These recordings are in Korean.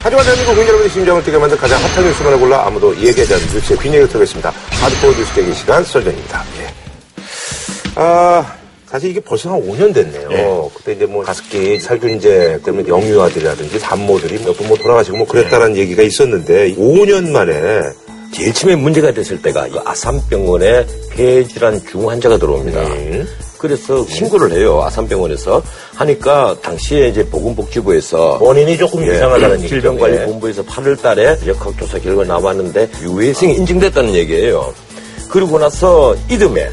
하지만 대한민국 국민 여러분의 심장을 뛰게 만든 가장 핫한 뉴스만을 골라 아무도 얘기하지 않는 뉴스의 뒷얘기를 털겠습니다. 하드코어 뉴스 대기 시간 설전입니다. 예. 아, 사실 이게 벌써 한 5년 됐네요. 그때 이제 뭐 가습기 살균제 때문에 영유아들이라든지 산모들이 몇 분 뭐 돌아가시고 뭐 그랬다라는 얘기가 있었는데 5년 만에 제일 처음에 문제가 됐을 때가 이 아산병원에 폐질환 중환자가 들어옵니다. 그래서 신고를 해요 아산병원에서 하니까 당시에 이제 보건복지부에서 원인이 조금 이상하다는 얘기죠. 예. 질병관리본부에서 8월 달에 역학조사 결과 나왔는데 유해성이 인증됐다는 얘기예요. 그러고 나서 이듬해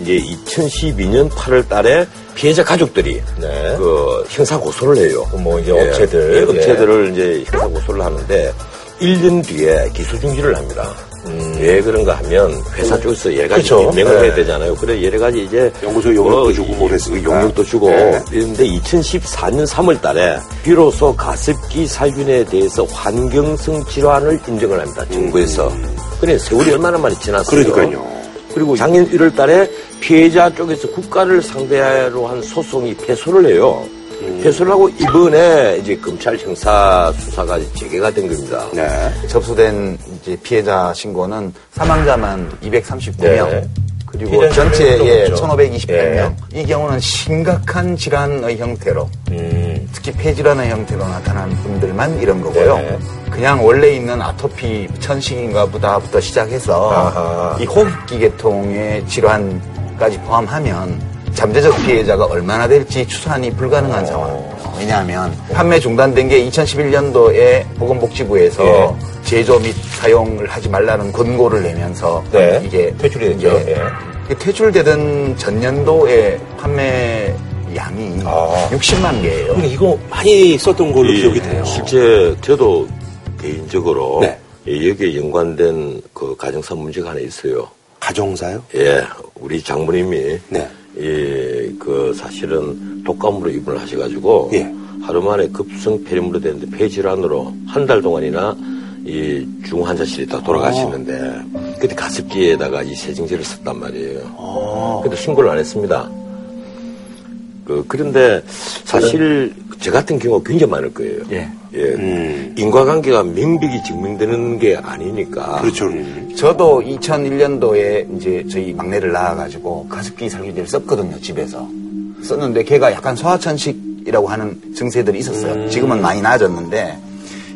이제 2012년 8월 달에 피해자 가족들이 네. 그 형사 고소를 해요. 뭐 이제 예, 업체들. 예, 업체들을 이제 형사 고소를 하는데 1년 뒤에 기소 중지를 합니다. 왜 그런가 하면 회사 쪽에서 여러 가지 음. 그렇죠. 변명을 네. 해야 되잖아요. 그래 여러 가지 이제 연구소 용역도 주고 뭐 그랬으니까. 용역도 주고 네. 그런데 2014년 3월 달에 비로소 가습기 살균에 대해서 환경성 질환을 인정을 합니다. 정부에서. 그래 세월이 얼마나 많이 지났어요. 음. 그러니까요. 그리고 작년 1월 달에 피해자 쪽에서 국가를 상대로 한 소송이 패소를 해요. 음. 패소를 하고 이번에 이제 검찰 형사 수사가 재개가 된 겁니다. 네. 접수된 이제 피해자 신고는 사망자만 239명. 네. 그리고 피해자 전체 수명이 예, 좀 1,528명. 이 경우는 심각한 질환의 형태로, 음, 특히 폐질환의 형태로 나타난 분들만 이런 거고요. 네. 그냥 원래 있는 아토피, 천식인가 보다부터 시작해서 아하. 이 호흡기 계통의 질환까지 포함하면 잠재적 피해자가 얼마나 될지 추산이 불가능한 상황입니다. 왜냐하면 판매 중단된 게 2011년도에 보건복지부에서 예. 제조 및 사용을 하지 말라는 권고를 내면서 네. 이게 퇴출이 됐죠. 예. 그 퇴출되던 전년도에 판매 양이 아. 60만 개예요. 그러니까 이거 많이 썼던 걸로 이 기억이 돼요. 실제 저도 개인적으로 네. 이 여기에 연관된 그 가정사 문제가 하나 있어요. 가정사요? 예, 우리 장모님이 네. 이그 사실은 독감으로 입원을 하셔가지고 예. 하루 만에 급성 폐렴으로 됐는데 폐질환으로 한 달 동안이나 이 중환자실에 있다 돌아가시는데 그때 가습기에다가 이 세정제를 썼단 말이에요. 근데 신고를 안 했습니다. 그 그런데 사실 저 같은 경우가 굉장히 많을 거예요. 예. 예. 음. 인과관계가 명백히 증명되는 게 아니니까. 그렇죠. 저도 2001년도에 이제 저희 막내를 낳아가지고 가습기 살균제를 썼거든요, 집에서. 썼는데 걔가 약간 소화천식이라고 하는 증세들이 있었어요. 지금은 많이 나아졌는데.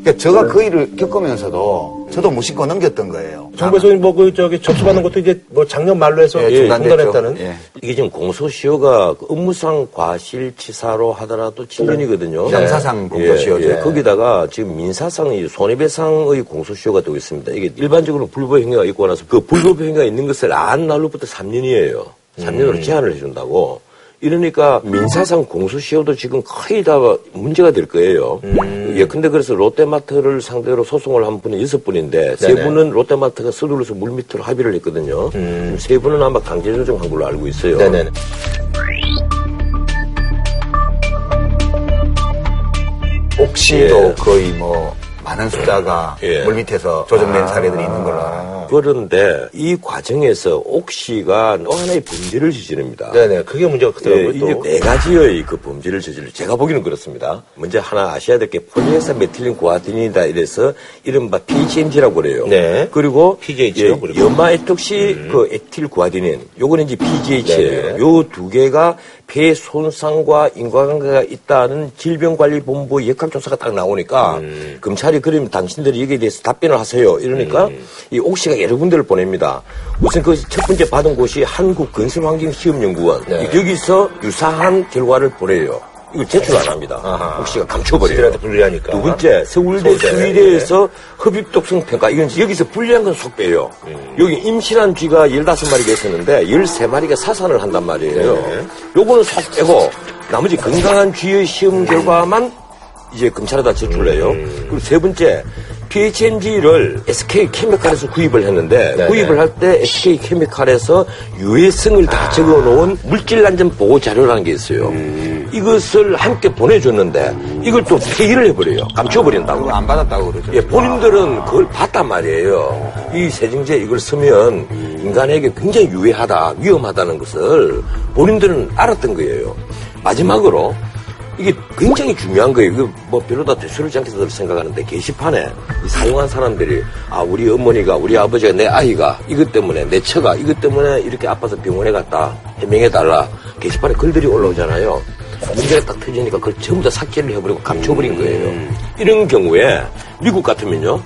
그러니까 제가 그 일을 겪으면서도 저도 무심코 넘겼던 거예요. 정부에서 뭐그 저기 접수받는 것도 이제 뭐 작년 말로 해서 예, 중단됐죠. 중단했다는. 예. 이게 지금 공소시효가 그 업무상 과실치사로 하더라도 7년이거든요. 형사상 공소시효죠. 예, 거기다가 지금 민사상의 손해배상의 공소시효가 되고 있습니다. 이게 일반적으로 불법 행위가 있고 나서 그 불법 행위가 있는 것을 안 날로부터 3년이에요. 3년으로 제한을 해준다고. 이러니까 민사상 공소시효도 지금 거의 다 문제가 될 거예요. 예, 근데 그래서 롯데마트를 상대로 소송을 한 분이 여섯 분인데 세 네네. 분은 롯데마트가 서둘러서 물밑으로 합의를 했거든요. 세 분은 아마 강제 조정한 걸로 알고 있어요. 네네. 옥시도 예. 거의 뭐 많은 숫자가 예. 물 밑에서 조정된 사례들이 있는 걸로 알아요. 그런데 이 과정에서 옥시가 또 하나의 범죄를 저지릅니다. 네네. 그게 문제가 예, 크더라고요. 이게 또. 네 가지의 그 범죄를 저지르 제가 보기는 그렇습니다. 먼저 하나 아셔야 될 게 폴리에사 메틸린 고아딘이다 이래서 이른바 PGMG라고 그래요. 네. 그리고 PGH 요, 예, 그리고. 염화 에톡시 그 에틸 고아딘인 요거는 이제 PGH예요. 요 두 개가 폐 손상과 인과관계가 있다는 질병관리본부 역학조사가 딱 나오니까 음. 검찰이 그러면 당신들이 여기에 대해서 답변을 하세요. 이러니까 음. 이 옥시가 여러 군데를 보냅니다. 우선 그 첫 번째 받은 곳이 한국건설환경시험연구원. 네. 여기서 유사한 결과를 보내요. 이걸 제출 안 합니다. 아하. 옥시가 감춰버려요. 지들한테 불리하니까. 두 번째, 서울대. 수의대에서 흡입독성 평가. 이건 여기서 불리한 건속 빼요. 음. 여기 임신한 쥐가 15마리가 있었는데 13마리가 사산을 한단 말이에요. 네. 요거는 속 빼고 나머지 건강한 쥐의 시험 결과만 이제 검찰에다 제출해요. 음. 그리고 세 번째, PHMG를 SK 케미칼에서 구입을 했는데 네네. 구입을 할 때 SK 케미칼에서 유해성을 다 적어놓은 물질 안전 보고 자료라는 게 있어요. 이것을 함께 보내줬는데 이걸 또 폐기를 해버려요. 감춰버린다고. 그거 안 받았다고 그러죠. 예, 본인들은 그걸 봤단 말이에요. 이 세정제 이걸 쓰면 인간에게 굉장히 유해하다, 위험하다는 것을 본인들은 알았던 거예요. 마지막으로 이게 굉장히 중요한 거예요. 이거 뭐 별로 다 되스럽지 않게 생각하는데 게시판에 이 사용한 사람들이 아 우리 어머니가 우리 아버지가 내 아이가 이것 때문에 내 처가 이것 때문에 이렇게 아파서 병원에 갔다 해명해 달라 게시판에 글들이 올라오잖아요. 문제가 딱 터지니까 그걸 전부 다 삭제를 해버리고 감춰버린 거예요. 이런 경우에 미국 같으면요.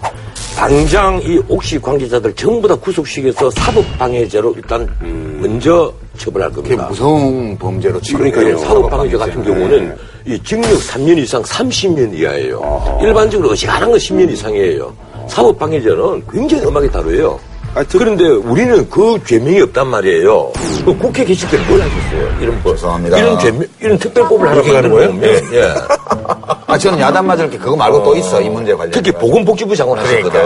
당장 이 옥시 관계자들 전부 다 구속시켜서 사법방해죄로 일단 먼저 처벌할 그게 겁니다. 무서운 범죄로 취급. 그러니까요. 사법방해죄 같은 경우는 이 징역 3년 이상 30년 이하예요. 일반적으로 어지간한 건 10년 이상이에요. 사법방해죄는 굉장히 엄하게 다루어요. 그런데 우리는 그 죄명이 없단 말이에요. 그 국회 계실 때 뭘 하셨어요? 이런 법. 죄송합니다. 이런 죄명, 이런 특별법을 하라고 만드는 거예요? 거면, 예. 아, 저는 야단 맞을 게 그거 말고 또 있어, 이 문제 관련. 특히 보건복지부 장관 하셨거든.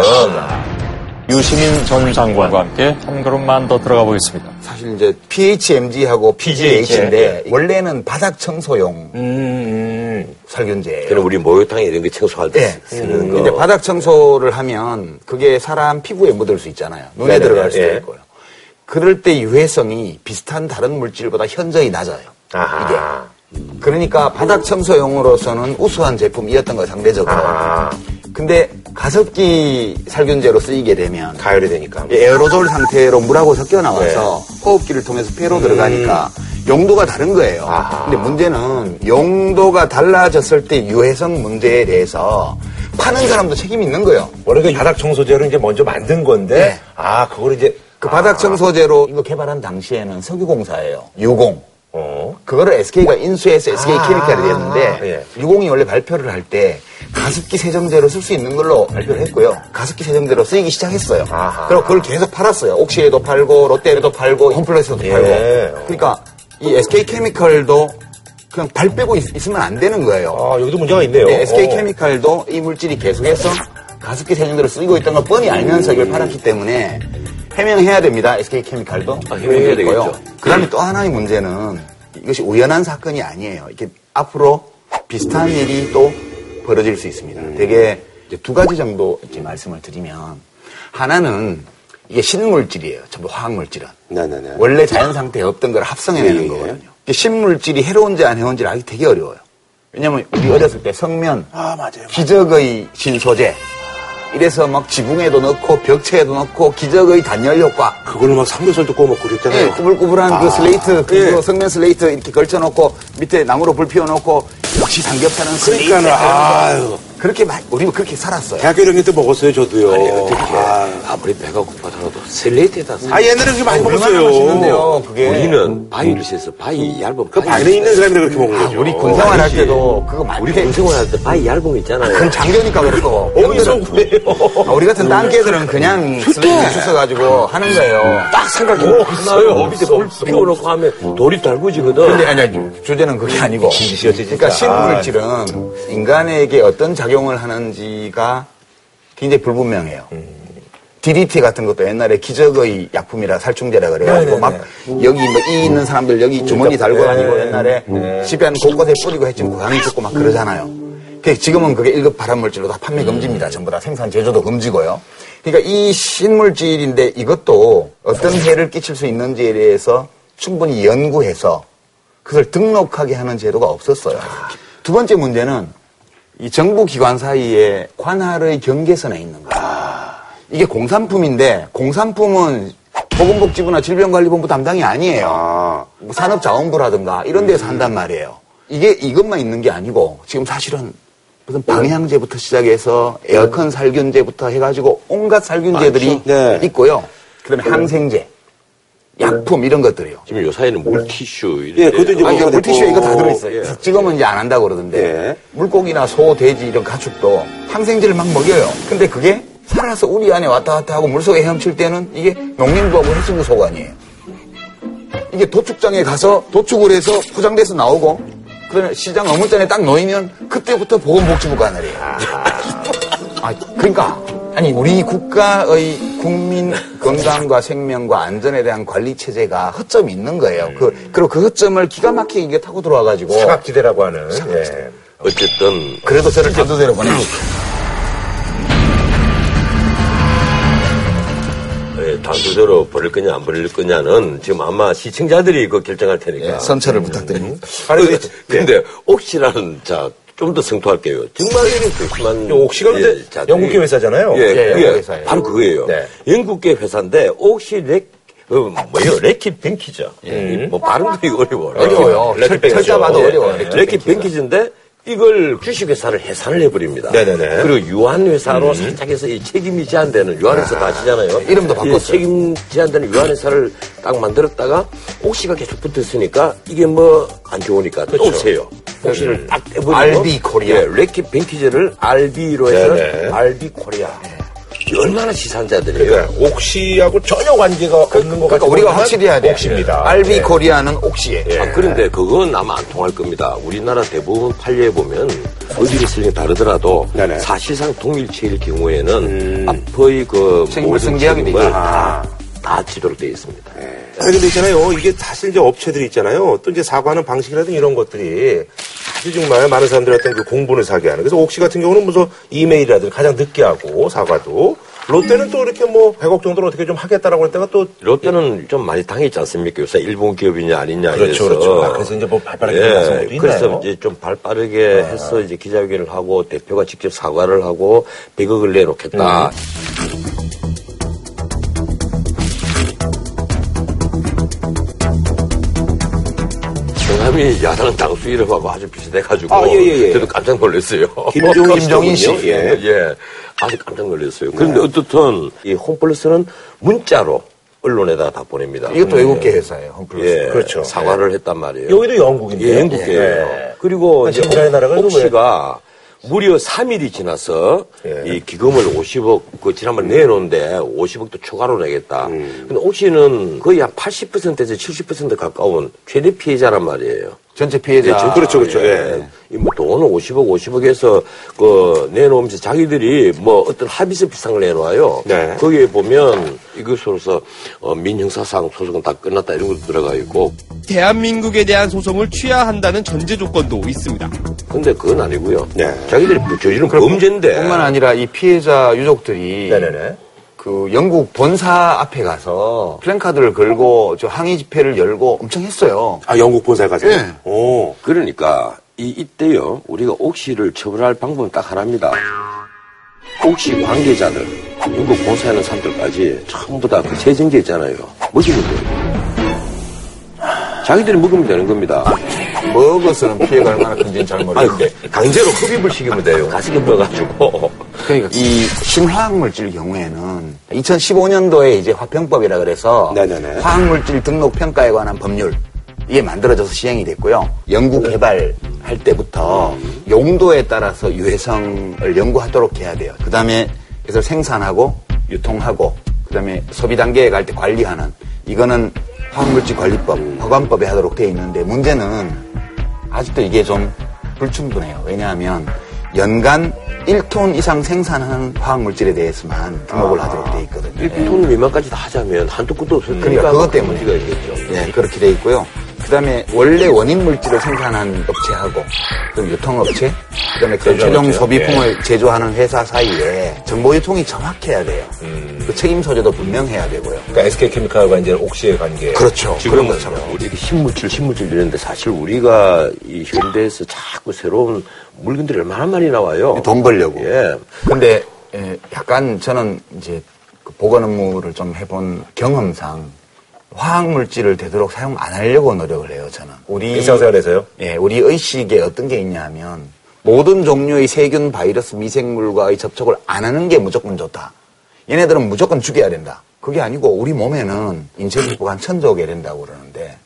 유시민 전 장관과 함께 한 걸음만 더 들어가 보겠습니다. 사실 이제 PHMG하고 PGH인데 원래는 바닥 청소용 살균제예요. 그럼 우리 목욕탕에 이런 거 청소할 때 네. 쓰는 거. 근데 바닥 청소를 하면 그게 사람 피부에 묻을 수 있잖아요. 눈에 네네네. 들어갈 수도 예. 있고요. 그럴 때 유해성이 비슷한 다른 물질보다 현저히 낮아요. 아하. 이게. 그러니까 바닥 청소용으로서는 우수한 제품이었던 거예요, 상대적으로. 아, 근데 가습기 살균제로 쓰이게 되면 가열이 되니까. 에어로졸 상태로 물하고 섞여 나와서 호흡기를 통해서 폐로 들어가니까 용도가 다른 거예요. 아하. 근데 문제는 용도가 달라졌을 때 유해성 문제에 대해서 파는 사람도 책임이 있는 거예요. 원래 그 바닥 청소제를 이제 먼저 만든 건데, 네. 아, 그걸 이제. 그 바닥 청소제로 이거 개발한 당시에는 석유공사예요. 유공. 어. 그거를 SK가 인수해서 SK 아, 케미칼이 됐는데 예. 유공이 원래 발표를 할 때 가습기 세정제로 쓸 수 있는 걸로 발표를 했고요. 가습기 세정제로 쓰이기 시작했어요. 아하. 그리고 그걸 계속 팔았어요. 옥시에도 팔고 롯데에도 팔고 홈플러스에도 예. 팔고. 그러니까 이 SK 케미칼도 그냥 발 빼고 있, 으면 안 되는 거예요. 아, 여기도 문제가 있네요. 네, SK 어. 케미칼도 이 물질이 계속해서 가습기 세정제로 쓰이고 있다는 걸 뻔히 알면서 이걸 팔았기 때문에 해명해야 됩니다. SK 케미칼도. 아, 해명해야 되겠죠. 그 다음에 또 하나의 문제는 이것이 우연한 사건이 아니에요. 이게 앞으로 비슷한 일이 또 벌어질 수 있습니다. 되게 이제 두 가지 정도 이렇게 말씀을 드리면 하나는 이게 신물질이에요. 전부 화학물질은. 네네네. 원래 자연 상태에 없던 걸 합성해내는 예. 거거든요. 이게 신물질이 해로운지 안 해로운지를 알기 되게 어려워요. 왜냐면 우리 어렸을 때 석면, 아, 맞아요. 기적의 신소재, 이래서 막 지붕에도 넣고 벽체에도 넣고 기적의 단열 효과, 그걸로 막 삼겹살도 구워 먹고 예, 그랬잖아요. 꾸불꾸불한 그 슬레이트, 그 예. 석면 슬레이트 이렇게 걸쳐놓고 밑에 나무로 불 피워놓고 역시 삼겹살은 슬레이트. 그러니까는, 아유. 그렇게 막 우리는 그렇게 살았어요. 대학교 1학년 때 먹었어요, 저도요. 아니, 어떻게 아, 아무리 배가 고파더라도 슬레이트에다 아, 옛날에 그렇게 많이 먹었어요. 그게. 우리는 바위를 쎄서 바위 얇은 그 바위 반에 있는 사람이 그렇게 먹는 거죠. 우리 군생활 할. 때도 그거 많이 우리 해. 군생활 할 때 바위 얇은 거 있잖아요. 그건 장교니까 그렇고. 어디서 형들은 아, 우리 같은 딴개들은 그냥 슬레이트 주워가지고 하는 거예요. 딱 생각이 나요. 밑에 불 피워놓고 하면 돌이 달구지거든. 근데 아니, 아니, 주제는 그게 아니고. 그러니까 신물질은 인간에게 어떤 작용 을 하는지가 굉장히 불분명해요. DDT 같은 것도 옛날에 기적의 약품이라 살충제라 그래가지고 막 여기 뭐 이 있는 사람들 여기 주머니 달고 다니고 옛날에 집에 한 곳곳에 뿌리고 했지만 고양이 죽고 막 그러잖아요. 그 지금은 그게 1급 발암물질로 다 판매 금지입니다. 전부 다 생산 제조도 금지고요. 그러니까 이 신물질인데 이것도 어떤 해를 끼칠 수 있는지에 대해서 충분히 연구해서 그것을 등록하게 하는 제도가 없었어요. 두 번째 문제는 이 정부 기관 사이에 관할의 경계선에 있는 거예요. 이게 공산품인데 공산품은 보건복지부나 질병관리본부 담당이 아니에요. 아, 뭐 산업자원부라든가 이런 데서 한단 말이에요. 이게 이것만 있는 게 아니고 지금 사실은 무슨 방향제부터 시작해서 에어컨 살균제부터 해가지고 온갖 살균제들이 네. 있고요. 그다음에 항생제, 약품 이런 것들이요. 지금 요 사이는 물티슈 이런 예, 그것도 이제 아, 이게 뭐가 물티슈에 됐고. 이거 다 들어있어요. 지금은 이제 안 한다고 그러던데. 예. 물고기나 소, 돼지 이런 가축도 항생제를 막 먹여요. 근데 그게 살아서 우리 안에 왔다 갔다 하고 물속에 헤엄칠 때는 이게 농림부하고 해수부 소관이에요. 이게 도축장에 가서 도축을 해서 포장돼서 나오고 그다음에 시장 어물잔에 딱 놓이면 그때부터 보건복지부 관할이에요. 아, 그러니까 아니 우리 국가의 국민 건강과 생명과 안전에 대한 관리 체제가 허점이 있는 거예요. 그 그리고 그 허점을 기가 막히게 이게 타고 들어와 가지고 사각지대라고 하는. 예. 어쨌든 그래도 저를. 예, 단순 제대로 버릴 거냐 안 버릴 거냐는 지금 아마 시청자들이 그 결정할 테니까. 예, 선처를 부탁드립니다. 아니, 근데, 근데 옥시라는 자 좀 더 성토할게요. 정말 이런 조심한 옥시가 예, 자들이- 영국계 회사잖아요. 예, 예, 그게 영국 회사예요. 바로 그거예요. 네. 영국계 회사인데 옥시 렉 어, 뭐예요? 레킷 벤키저. 뭐 발음도 이거 어려워. 어려워요. 레킷 철-. 철자 봐도 예. 어려워요. 네. 레킷 벤키저인데 이걸 주식회사를 해산을 해버립니다. 네네네. 그리고 유한회사로 살짝 해서 이 책임이 제한되는 유한회사 다 아시잖아요. 이름도 바꿨어요. 이 책임 제한되는 유한회사를 딱 만들었다가 옥시가 계속 붙었으니까 이게 뭐 안 좋으니까 또 오세요. 옥시를 딱 떼버리고 RB 코리아. 예, 레킷 벤키저를 RB로 해서 네네. RB 코리아. 얼마나 시산자들이에요. 그러니까 옥시하고 전혀 관계가 없는 것 그러니까 같은 우리가 거는 확실히 해야 돼. 옥시입니다. RB 예. 코리아는 옥시에. 아, 그런데 그건 아마 안 통할 겁니다. 우리나라 대부분 판례에 보면 어디를 쓰는 게 다르더라도 네네. 사실상 동일체일 경우에는 앞의 그 모든 책임을. 다, 다 지도록 되어 있습니다. 아니 근데 있잖아요. 이게 사실 이제 업체들이 있잖아요. 또 이제 사과하는 방식이라든지 이런 것들이 정말 많은 사람들이 어떤 그 공분을 사게 하는. 그래서 옥시 같은 경우는 무슨 이메일이라든지 가장 늦게 하고 사과도. 롯데는 또 이렇게 뭐 100억 정도를 어떻게 좀 하겠다라고 할 때가 또 롯데는 좀 많이 당했지 않습니까? 요새 일본 기업이냐 아니냐 그렇죠, 이래서. 그렇죠. 아, 그래서 이제 뭐 발빠르게 나선 것도 예, 그래서? 이제 좀 발빠르게 해서 이제 기자회견을 하고 대표가 직접 사과를 하고 100억을 내놓겠다. 경남이 야당 당수 이름하고 아주 비슷해가지고 아, 예, 예, 예. 저도 깜짝 놀랐어요. 김종인 김종인 씨. 예. 예, 아주 깜짝 놀랐어요. 그런데 어떻든 이 홈플러스는 문자로 언론에다 다 보냅니다. 이것도 외국계 회사예요. 홈플러스. 예, 그렇죠. 사과를 했단 말이에요. 여기도 영국인데. 예, 영국이에요. 예. 그리고 이제 진짜의 나라가 옥 씨가 무려 3일이 지나서 예. 이 기금을 50억 그 지난번 내놓은데 50억도 추가로 내겠다. 음. 근데 옥 씨는 거의 한 80%에서 70% 가까운 최대 피해자란 말이에요. 전체 피해자. 예, 전- 그렇죠, 그렇죠. 예. 이뭐 돈을 50억, 50억 해서 그 내놓으면서 자기들이 뭐 어떤 합의서 비상을 내놓아요. 네. 거기에 보면 이것으로서 어, 민형사상 소송은 다 끝났다 이런 것도 들어가 있고. 대한민국에 대한 소송을 취하 한다는 전제 조건도 있습니다. 근데 그건 아니고요. 네. 자기들이 그 저지른 범죄인데. 뿐만 아니라 이 피해자 유족들이 네네네. 그 영국 본사 앞에 가서 플랜카드를 걸고 저 항의 집회를 열고 엄청 했어요. 아, 영국 본사에 가세요? 예. 오. 그러니까 이 이때요 우리가 옥시를 처벌할 방법은 딱 하나입니다. 옥시 관계자들, 영국 본사에 있는 사람들까지 전부 다그 세정제 있잖아요. 먹이면 돼요. 자기들이 먹으면 되는 겁니다. 먹어서는 피해가 얼마나 큰지는 잘 모르겠는데. 강제로 흡입을 시키면 돼요. 가시게 먹어가지고. 그러니까 이 신화학물질 경우에는 2015년도에 이제 화평법이라 그래서 네네네. 화학물질 등록 평가에 관한 법률 이게 만들어져서 시행이 됐고요. 연구 개발할 때부터 용도에 따라서 유해성을 연구하도록 해야 돼요. 그 다음에 그래서 생산하고 유통하고 그 다음에 소비 단계에 갈 때 관리하는 이거는 화학물질 관리법, 허관법에 하도록 되어 있는데 문제는 아직도 이게 좀 불충분해요. 왜냐하면 연간 1톤 이상 생산하는 화학물질에 대해서만 등록을 하도록 되어 있거든요. 1톤 미만까지 다 하자면 한도 끝도 없어요. 그러니까 그것 때문에. 문제가 있겠죠. 예, 그렇게 돼 있고요. 그 다음에 원래 원인 물질을 생산한 업체하고 그 유통업체, 그 다음에 그 최종? 소비품을 제조하는 회사 사이에 정보 유통이 정확해야 돼요. 그 책임 소재도 분명해야 되고요. 그러니까 SK케미칼과 이제 옥시의 관계. 그렇죠. 지금은 우리 이렇게 신물질, 신물질 이러는데 사실 우리가 이 현대에서 자꾸 새로운 물건들이 얼마나 많이 나와요. 돈 벌려고. 예. 근데 예, 약간 저는 이제 그 보건 업무를 좀 해본 경험상 화학 물질을 되도록 사용 안 하려고 노력을 해요. 저는 우리 일상생활에서요? 예, 우리 의식에 어떤 게 있냐면 모든 종류의 세균, 바이러스, 미생물과의 접촉을 안 하는 게 무조건 좋다. 얘네들은 무조건 죽여야 된다. 그게 아니고 우리 몸에는 인체세포가 한 천조 개 된다고 그러는데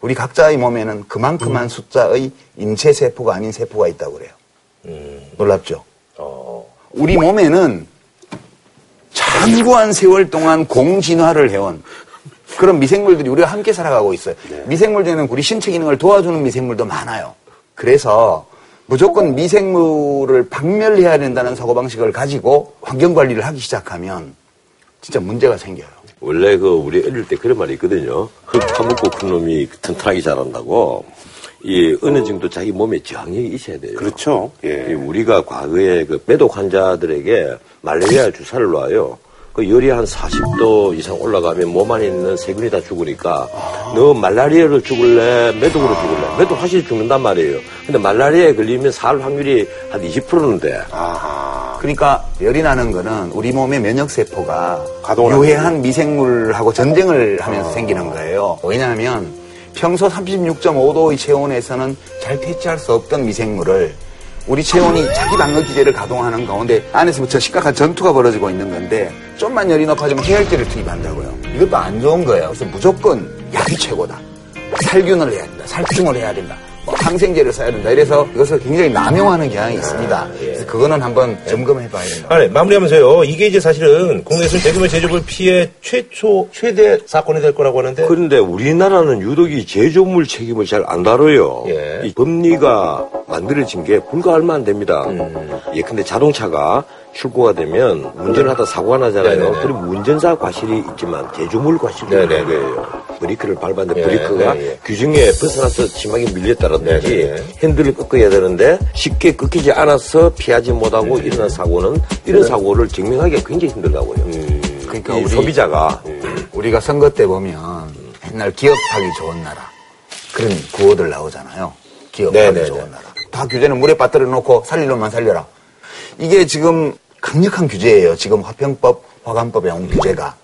우리 각자의 몸에는 그만큼한 숫자의 인체세포가 아닌 세포가 있다고 그래요. 놀랍죠? 우리 몸에는 장구한 세월 동안 공진화를 해온 그런 미생물들이 우리가 함께 살아가고 있어요. 미생물 중에는 우리 신체 기능을 도와주는 미생물도 많아요. 그래서 무조건 미생물을 박멸해야 된다는 사고방식을 가지고 환경관리를 하기 시작하면 진짜 문제가 생겨요. 원래 그 우리 어릴 때 그런 말이 있거든요. 흙 파묻고 큰 놈이 튼튼하게 자란다고. 이 어느 정도 자기 몸에 저항력이 있어야 돼요. 그렇죠. 이 예. 우리가 과거에 그 매독 환자들에게 말레리아 주사를 놔요. 그 열이 한 40도 이상 올라가면 몸 안에 있는 세균이 다 죽으니까 너 말라리아로 죽을래? 매독으로 죽을래? 매독 확실히 죽는단 말이에요. 근데 말라리아에 걸리면 살 확률이 한 20%는 돼 그러니까 열이 나는 거는 우리 몸의 면역 세포가 유해한 미생물하고 전쟁을 하면서 생기는 거예요. 왜냐하면 평소 36.5도의 체온에서는 잘 퇴치할 수 없던 미생물을 우리 체온이 자기 방어 기제를 가동하는 가운데 안에서부터 심각한 전투가 벌어지고 있는 건데 좀만 열이 높아지면 해열제를 투입한다고요. 이것도 안 좋은 거예요. 그래서 무조건 약이 최고다. 살균을 해야 된다. 살충을 해야 된다. 뭐 항생제를 써야 된다. 이래서 이것을 굉장히 남용하는 경향이 있습니다. 그래서 그거는 한번 점검해 봐야 된다. 아니, 마무리하면서요. 이게 이제 사실은 국내에서 대규모 제조물 피해 최초, 최대 사건이 될 거라고 하는데. 그런데 우리나라는 유독 이 제조물 책임을 잘 안 다뤄요. 예. 이 법리가 만들어진 게 불과 얼마 안 됩니다. 음. 예, 근데 자동차가 출고가 되면 운전을 하다 사고가 나잖아요. 네네네. 그럼 운전자 과실이 있지만 제조물 과실이 네네네. 있는 거예요. 브레이크를 밟았는데 예, 브레이크가 네, 예. 규정에 벗어나서 심하게 밀렸다든지. 핸들을 꺾어야 되는데 쉽게 꺾이지 않아서 피하지 못하고 일어난 사고는 이런 사고를 증명하기가 굉장히 힘들다고요. 그러니까 이 우리 소비자가 우리가 선거 때 보면 맨날 기업하기 좋은 나라 그런 구호들 나오잖아요. 기업하기 네네네. 좋은 나라. 다 규제는 물에 빠뜨려 놓고 살릴 놈만 살려라. 이게 지금 강력한 규제예요. 지금 화평법, 화관법에 온 규제가.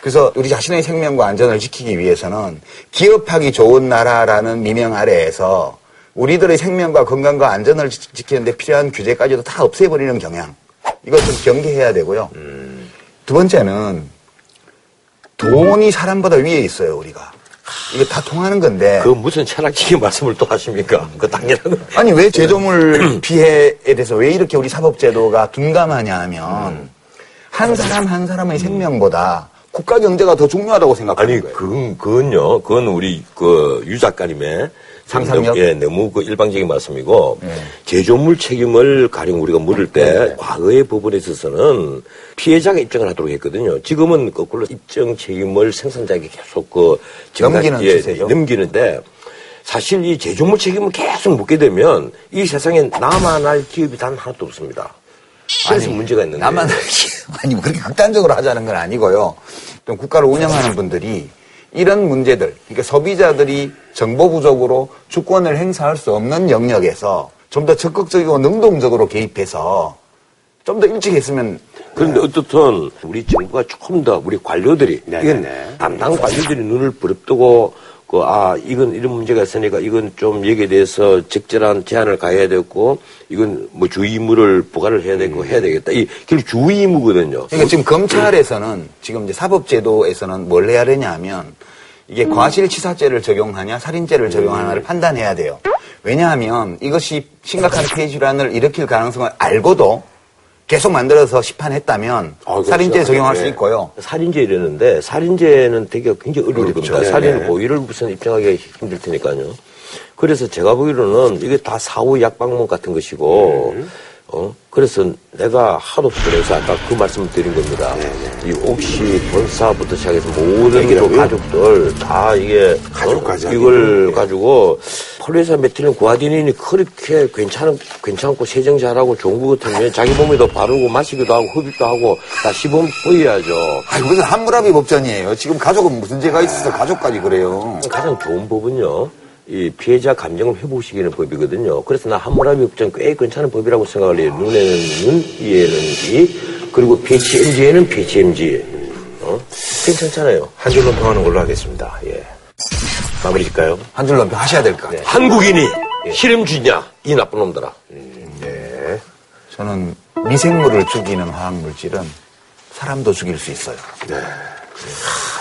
그래서 우리 자신의 생명과 안전을 지키기 위해서는 기업하기 좋은 나라라는 미명 아래에서 우리들의 생명과 건강과 안전을 지- 지키는데 필요한 규제까지도 다 없애버리는 경향. 이것 좀 경계해야 되고요. 두 번째는 돈이 사람보다 위에 있어요, 우리가. 이게 다 통하는 건데. 그 무슨 철학적인 말씀을 또 하십니까? 그 당연한 거. 아니, 왜 제조물 피해에 대해서 왜 이렇게 우리 사법제도가 둔감하냐 하면, 한 사람 한 사람의 생명보다 국가 경제가 더 중요하다고 생각하는 아니, 거예요. 그건, 그건요, 그건 우리, 그, 유 작가님의 상상력? 예, 너무 그 일방적인 말씀이고, 네. 제조물 책임을 가령 우리가 물을 때, 과거의 법원에 있어서는 피해자가 입증을 하도록 했거든요. 지금은 거꾸로 입증 책임을 생산자에게 계속 그, 증가- 넘기는 예, 추세죠. 넘기는데, 사실 이 제조물 책임을 계속 묻게 되면, 이 세상에 나만 할 기업이 단 하나도 없습니다. 그래서 문제가 있는 거예요. 나만 아니 그렇게 극단적으로 하자는 건 아니고요. 좀 국가를 운영하는 분들이 이런 문제들, 그러니까 소비자들이 정보 부족으로 주권을 행사할 수 없는 영역에서 좀 더 적극적이고 능동적으로 개입해서 좀 더 일찍 했으면 그런데 어떻든 우리 정부가 조금 더 우리 관료들이 네, 이건 네, 네. 담당 관료들이 눈을 부릅뜨고 그 아 이건 이런 문제가 있으니까 이건 좀 여기에 대해서 적절한 제한을 가해야 되고 이건 뭐 주의무를 부과를 해야 되고 해야 되겠다. 이 결국 주의무거든요. 그러니까 지금 검찰에서는 지금 이제 사법제도에서는 뭘 해야 되냐면 이게 과실치사죄를 적용하냐 살인죄를 적용하냐를 판단해야 돼요. 왜냐하면 이것이 심각한 폐 질환을 일으킬 가능성을 알고도 계속 만들어서 시판했다면 아, 그렇죠. 살인죄 적용할 수 네. 있고요. 살인죄 이랬는데 살인죄는 되게 굉장히 어려울 그렇죠. 겁니다. 네, 살인 네. 고의를 무슨 입증하기가 힘들 테니까요. 그래서 제가 보기로는 이게 다 사후 약방문 같은 것이고, 네. 어 그래서 내가 하도 그래서 아까 그 말씀을 드린 겁니다. 네, 이 옥시 본사부터 시작해서 모든 그 가족들 다 이게 가족까지 어? 이걸 예. 가지고 폴리에사 메틸린 구아디닌이 그렇게 괜찮은 괜찮고 세정 잘하고 좋은 것 같으면 자기 몸에도 바르고 마시기도 하고 흡입도 하고 다 시범 보여야죠. 아니 무슨 함무라비 법전이에요. 지금 가족은 무슨 죄가 있어서 가족까지 그래요. 가장 좋은 법은요. 이 피해자 감정을 회복시키는 법이거든요. 그래서 나 한무라비 법전 꽤 괜찮은 법이라고 생각을 해요. 눈에는 눈, 이에는 이, 그리고 PHMG에는 PHMG. 어? 괜찮잖아요. 한 줄로 평하는 걸로 하겠습니다. 예. 마무리 질까요? 한줄 넘겨 하셔야 될 것 같아요. 한국인이 실험주냐? 이 나쁜 놈들아. 저는 미생물을 죽이는 화학물질은 사람도 죽일 수 있어요.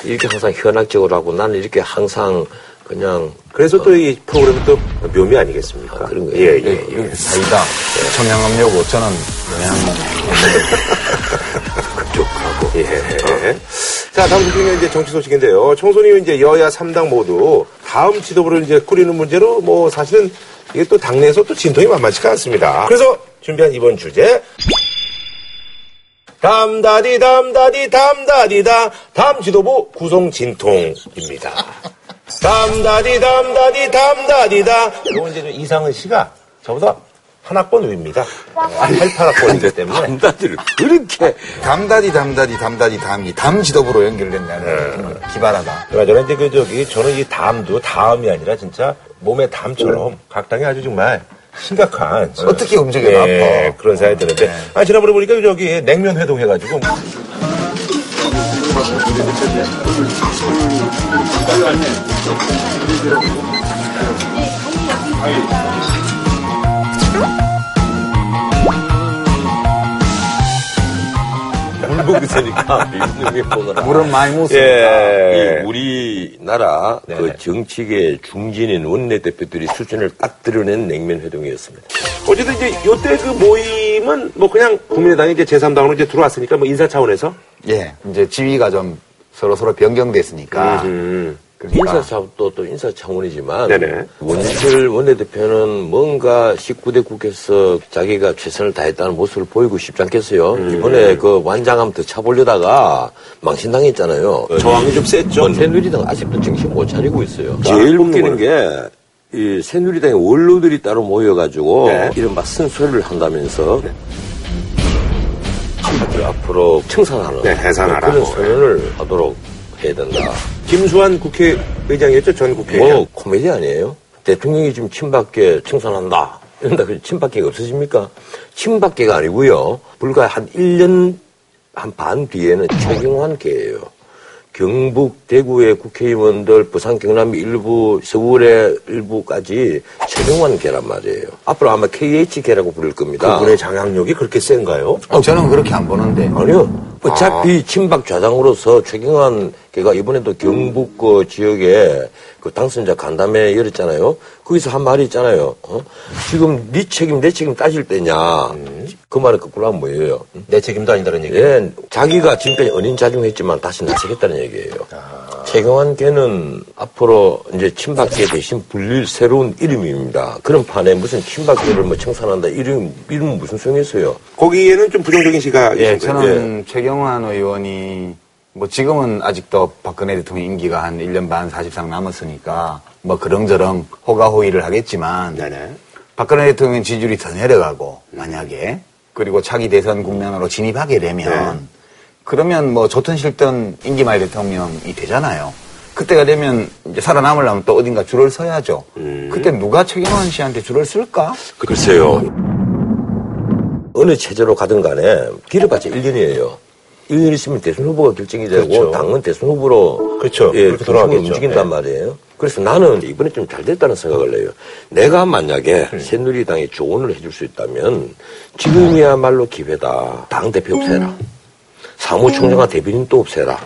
이렇게 항상 현학적으로 하고 나는 이렇게 항상 그냥 그래서 또이 프로그램은 또 묘미 아니겠습니까? 아, 그런 거예요. 예, 예, 예. 이거 사이다, 청양음료고 저는 영양분. 그쪽하고. 예. 자, 다음 소식은 이제 정치 소식인데요. 총선이 이제 여야 3당 모두 다음 지도부를 이제 꾸리는 문제로 뭐 사실은 이게 또 당내에서 또 진통이 만만치가 않습니다. 그래서 준비한 이번 주제. 담다디 담다디 담다디다 다음 지도부 구성 진통입니다. 담다디 담다디 담다디다 이거 이제 좀 이상은 씨가 저보다 한 학번 위입니다. 88학번이기 때문에. 담다디를 그렇게 담다디 담다디 담다디 담이 담 지도부로 연결된다는 정말 기발하다. 그나저나 이제 그 저기 저는 이 다음도 다음이 아니라 진짜 몸의 담처럼 각 당이 아주 정말 심각한 어떻게 움직여도 예, 아파. 그런 생각이 드는데 아 지난번에 보니까 저기 냉면 회동 해가지고 물 세니까 미국놈이 보느라 물은 많이 못 쓰니까. 예. 이 우리나라 네네. 그 정치계 중진인 원내대표들이 수준을 딱 드러낸 냉면 회동이었습니다. 어쨌든 이제 요때 그 모임은 뭐 그냥 국민의당이 이제 제3당으로 이제 들어왔으니까 뭐 인사 차원에서 예, 이제 지위가 좀 서로 서로 변경됐으니까. 음. 그러니까 인사 차원도 또 인사 차원이지만 네네. 원철 원내대표는 뭔가 19대 국회에서 자기가 최선을 다했다는 모습을 보이고 싶지 않겠어요. 음. 이번에 그 완장함 더 차보려다가 망신당했잖아요. 저항이 좀 셌죠. 어, 새누리당 아직도 정신 못 차리고 있어요. 제일 웃기는 게, 이 새누리당의 원로들이 따로 모여가지고, 네. 이른바 쓴소리를 한다면서, 아주 앞으로 청산하는 네, 해산하라고. 그런 선언을 하도록 해야 된다. 김수환 국회의장이었죠 전 국회의장. 뭐 코미디 아니에요? 대통령이 지금 친박계 청산한다. 이런다. 그 친박계가 없어집니까? 친박계가 아니고요. 불과 한 1년 한 반 뒤에는 최경환 계예요. 경북, 대구의 국회의원들, 부산, 경남 일부, 서울의 일부까지 최경환계란 말이에요. 앞으로 아마 KH계라고 부를 겁니다. 그분의 장악력이 그렇게 센가요? 어, 저는 그렇게 안 보는데. 아니요. 어차피 친박 좌장으로서 최경환 걔가 이번에도 경북 그 지역에 그 당선자 간담회 열었잖아요. 거기서 한 말이 있잖아요. 어? 지금 네 책임 내 책임 따질 때냐. 그 말을 거꾸로 하면 뭐예요? 내 책임도 아니다는 얘기예요. 예, 자기가 지금까지 언인자중했지만 다시 나서겠다는 얘기예요. 최경환 걔는 앞으로 이제 친박계 대신 불릴 새로운 이름입니다. 그런 판에 무슨 친박계를 뭐 청산한다 이름 이름 무슨 소용이 있어요? 거기에는 좀 부정적인 시각이 예. 저는 최경환 의원이 뭐 지금은 아직도 박근혜 대통령 임기가 한 1년 반 사실상 남았으니까 뭐 그렁저렁 호가호의를 하겠지만 네네. 박근혜 대통령 지지율이 더 내려가고 만약에 그리고 차기 대선 국면으로 진입하게 되면 그러면 뭐 좋든 싫든 임기 말 대통령이 되잖아요. 그때가 되면 이제 살아남으려면 또 어딘가 줄을 서야죠. 그때 누가 최경환 씨한테 줄을 쓸까? 글쎄요. 어느 체제로 가든 간에 길어봤자 1년이에요. 1년 있으면 대선 후보가 결정이 되고 그렇죠. 당은 대선 후보로 그렇죠. 예, 그렇게 돌아가겠죠. 움직인단 네. 말이에요. 그래서 나는 이번에 좀 잘 됐다는 생각을 해요. 내가 만약에 음. 새누리당에 조언을 해줄 수 있다면 지금이야말로 기회다. 당 대표 없애라. 사무총장과 대변인 또 없애라.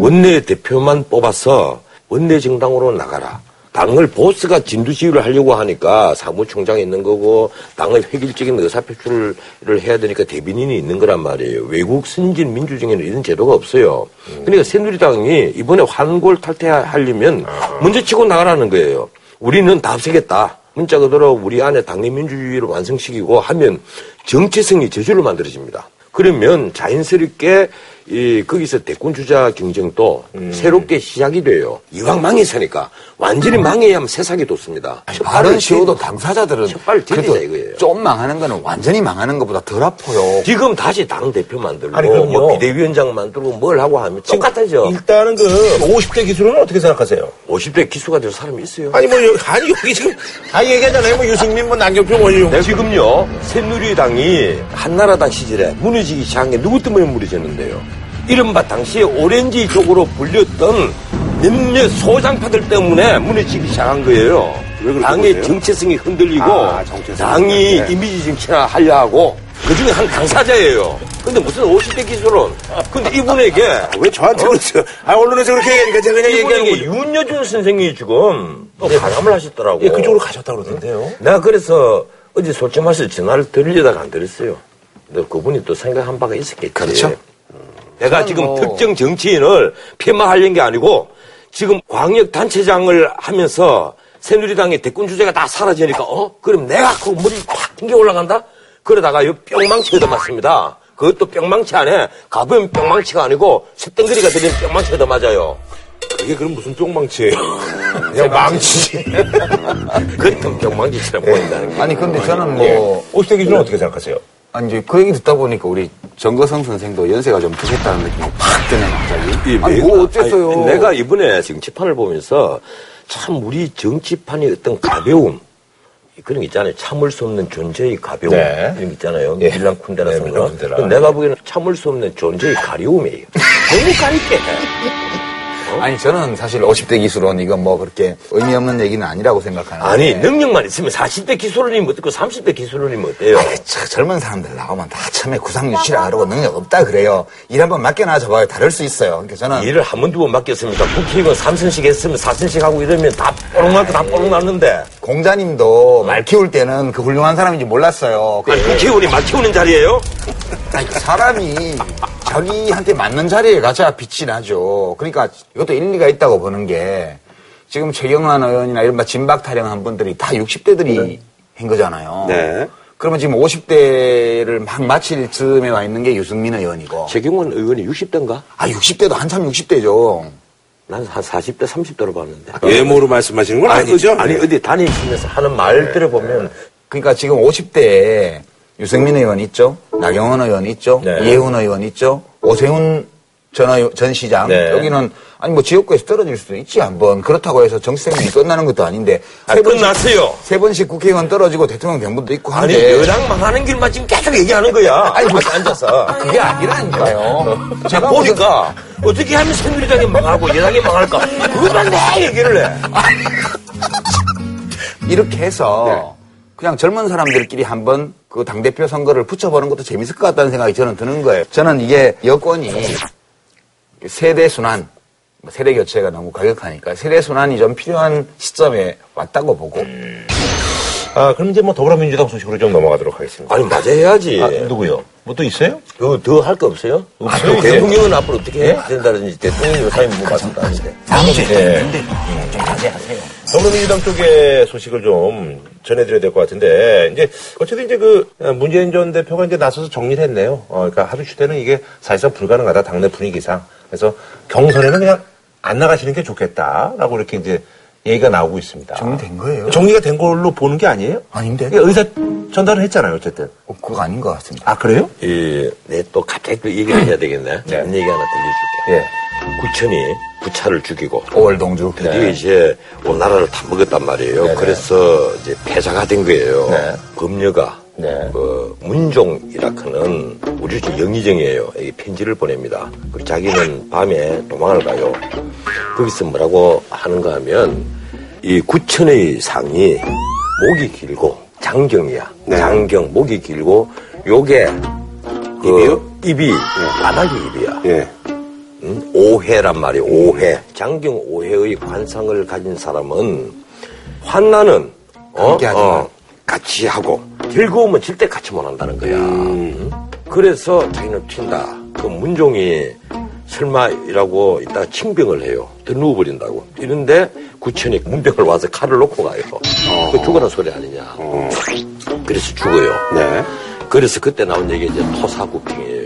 원내 대표만 뽑아서 원내 정당으로 나가라. 당을 보스가 진두지휘를 하려고 하니까 사무총장이 있는 거고 당의 획일적인 의사표출을 해야 되니까 대변인이 있는 거란 말이에요. 외국 선진 민주주의에는 이런 제도가 없어요. 그러니까 새누리당이 이번에 환골 탈퇴하려면 먼저 치고 나가라는 거예요. 우리는 다 없애겠다. 문자 그대로 우리 안에 당내 민주주의를 완성시키고 하면 정체성이 저절로 만들어집니다. 그러면 자연스럽게 이 거기서 대권 주자 경쟁도 새롭게 시작이 돼요. 이왕 망했으니까 완전히 망해야만 세상이 돋습니다. 발은 쉬워도 당사자들은 첫발 디디자 이거예요. 좀 망하는 거는 완전히 망하는 것보다 덜 아파요. 지금 다시 당 대표 만들고 아니. 뭐 비대위원장 만들고 뭘 하고 하면 똑같아져. 일단은 그 50대 기술은 어떻게 생각하세요? 50대 기수가 될 사람이 있어요. 아니 뭐 여- 아니 여기 지금 다 얘기하잖아요. 뭐 유승민, 뭐 남경표, 원희룡. 네, 지금요 새누리당이 한나라당 시절에 무너지기 시작한 게 누구 때문에 무너졌는데요? 이른바 당시에 오렌지 쪽으로 불렸던 몇몇 소장파들 때문에 무너지기 시작한 거예요. 당의 보세요? 정체성이 흔들리고 아, 당이 네. 이미지 정치나 하려 하고 그 중에 한 당사자예요. 근데 무슨 50대 기술은 근데 이분에게 왜 저한테 그러세요? 아 언론에서 그렇게 얘기하니까 제가 그냥 얘기하는. 윤여준 선생이 지금 또 가담을 하셨더라고. 예, 그쪽으로 가셨다 그러던데요. 내가 그래서 어제 솔직히 말해서 전화를 드리려다가 안 드렸어요. 근데 그분이 또 생각한 바가 있었겠지. 그렇죠. 내가 지금 뭐- 특정 정치인을 폄하하려는 게 아니고 지금 광역단체장을 하면서 새누리당의 대권 주제가 다 사라지니까 어? 그럼 내가 그 머리 팍 튕겨 올라간다? 그러다가 이 뿅망치 얻어맞습니다. 그것도 뿅망치 안에 가벼운 뿅망치가 아니고 쇳덩거리가 들린 뿅망치 얻어맞아요. 이게 그럼 무슨 뿅망치예요? 그냥 망치. 그렇게 경망지처럼 보인다는 게. 아니 근데 저는 예. 뭐 50대 기준은 어떻게 생각하세요? 아니 이제 그 얘기 듣다 보니까 우리 정거성 선생도 연세가 좀 드셨다는 느낌이 팍 드네 갑자기. 이 아니 뭐 어쨌어요. 아니, 내가 이번에 정치판을 보면서 참 우리 정치판의 어떤 가벼움 그런 게 있잖아요. 참을 수 없는 존재의 가벼움 네. 이런 게 있잖아요. 예. 밀란 쿤데라 네, 선거. 내가 보기에는 참을 수 없는 존재의 가려움이에요. 너무 가립게. 아니 저는 사실 50대 기술은 이건 뭐 그렇게 의미 없는 얘기는 아니라고 생각하는데. 아니 능력만 있으면 40대 기술원이면 어떻고 30대 기술원이면 어때요? 아이, 참, 젊은 사람들 나오면 다 처음에 구상유치라 그러고 능력 없다 그래요. 일 한번 맡겨놔줘 봐요. 다를 수 있어요. 그러니까 저는 일을 한 번 두 번 맡겼습니까? 국회의원 3선씩 했으면 4선씩 하고 이러면 다 뽀록 났고 다 뽀록 났는데. 공자님도 말 키울 때는 그 훌륭한 사람인지 몰랐어요. 그 아니, 국회의원이 말 키우는 자리예요? 아니, 그 사람이 자기한테 맞는 자리에 가자 빛이 나죠. 그러니까 이것도 일리가 있다고 보는 게 지금 최경환 의원이나 이런 진박 타령한 분들이 다 60대들이 한 거잖아요. 네. 그러면 지금 50대를 막 마칠 즈음에 와 있는 게 유승민 의원이고. 최경원 의원이 60대인가? 아, 60대도 한참 60대죠. 난 한 40대, 30대로 봤는데. 외모로 말씀하시는 건 아니죠? 아니, 어디 다니시면서 하는 말 들어보면 그러니까 지금 50대에 유승민 의원 있죠. 나경원 의원 있죠. 네. 이해훈 의원 있죠. 오세훈 전, 전 시장. 네. 여기는 아니 뭐 지역구에서 떨어질 수도 있지 한번. 그렇다고 해서 정치 생명이 끝나는 것도 아닌데 아, 세 번씩, 끝났어요. 세 번씩 국회의원 떨어지고 대통령 변분도 있고 아니, 한데 여당 망하는 길만 지금 계속 얘기하는 거야. 아니, 뭐 앉아서. 그게 아니라니까요. 제가 보니까 어떻게 하면 새누리당이 망하고 여당이 망할까? 그것만 내 얘기를 해. 이렇게 해서 그냥 젊은 사람들끼리 한번 그 당대표 선거를 붙여보는 것도 재밌을 것 같다는 생각이 저는 드는 거예요. 저는 이게 여권이 세대 순환, 뭐 세대 교체가 너무 과격하니까 세대 순환이 좀 필요한 시점에 왔다고 보고 아, 그럼 이제 뭐 더불어민주당 소식으로 좀 넘어가도록 하겠습니다. 아니, 맞아 해야지. 아, 누구요? 뭐 또 있어요? 더할 거 없어요? 없어요, 아, 이제. 대통령은 앞으로 어떻게 해야 된다든지 대통령 요사이 뭐 말씀도 아닌데. 예. 좀 자제하세요. 더불어민주당 쪽의 소식을 좀 전해드려야 될 것 같은데, 이제, 어쨌든 이제 그, 문재인 전 대표가 이제 나서서 정리를 했네요. 어, 그러니까 하루시 때는 이게 사실상 불가능하다, 당내 분위기상. 그래서 경선에는 그냥 안 나가시는 게 좋겠다라고 이렇게 이제 얘기가 나오고 있습니다. 정리된 거예요? 정리가 된 걸로 보는 게 아니에요? 아닌데? 그러니까 의사 전달을 했잖아요, 어쨌든. 어, 그거 아닌 것 같습니다. 아, 그래요? 이, 내또 갑자기 또 얘기를 해야 되겠네. 네. 한 얘기 하나 들려줄게. 예. 구천이 부차를 죽이고 오월동주. 드디어 이제 온 나라를 다 먹었단 말이에요. 네네. 그래서 이제 패자가 된 거예요. 네. 범녀가 네. 그 문종이라 크는 우리 집 영의정이에요. 이 편지를 보냅니다. 그리고 자기는 밤에 도망을 가요. 거기서 뭐라고 하는가 하면 이 구천의 상이 목이 길고 장경이야. 네. 장경 목이 길고 요게 그 입이요? 입이 까마귀 입이야. 예. 음? 오해란 말이에요. 오해. 장경 오해의 관상을 가진 사람은 환난은 어? 마. 같이 하고 즐거움은 절대 같이 못 한다는 거야. 음? 그래서 자기는 튄다. 그 문종이 설마 이라고 이따가 칭병을 해요. 더 누워버린다고. 이런데 구천이 문병을 와서 칼을 놓고 가요. 그 죽어라 소리 아니냐. 그래서 죽어요. 네. 그래서 그때 나온 얘기가 이제 토사구팽이에요.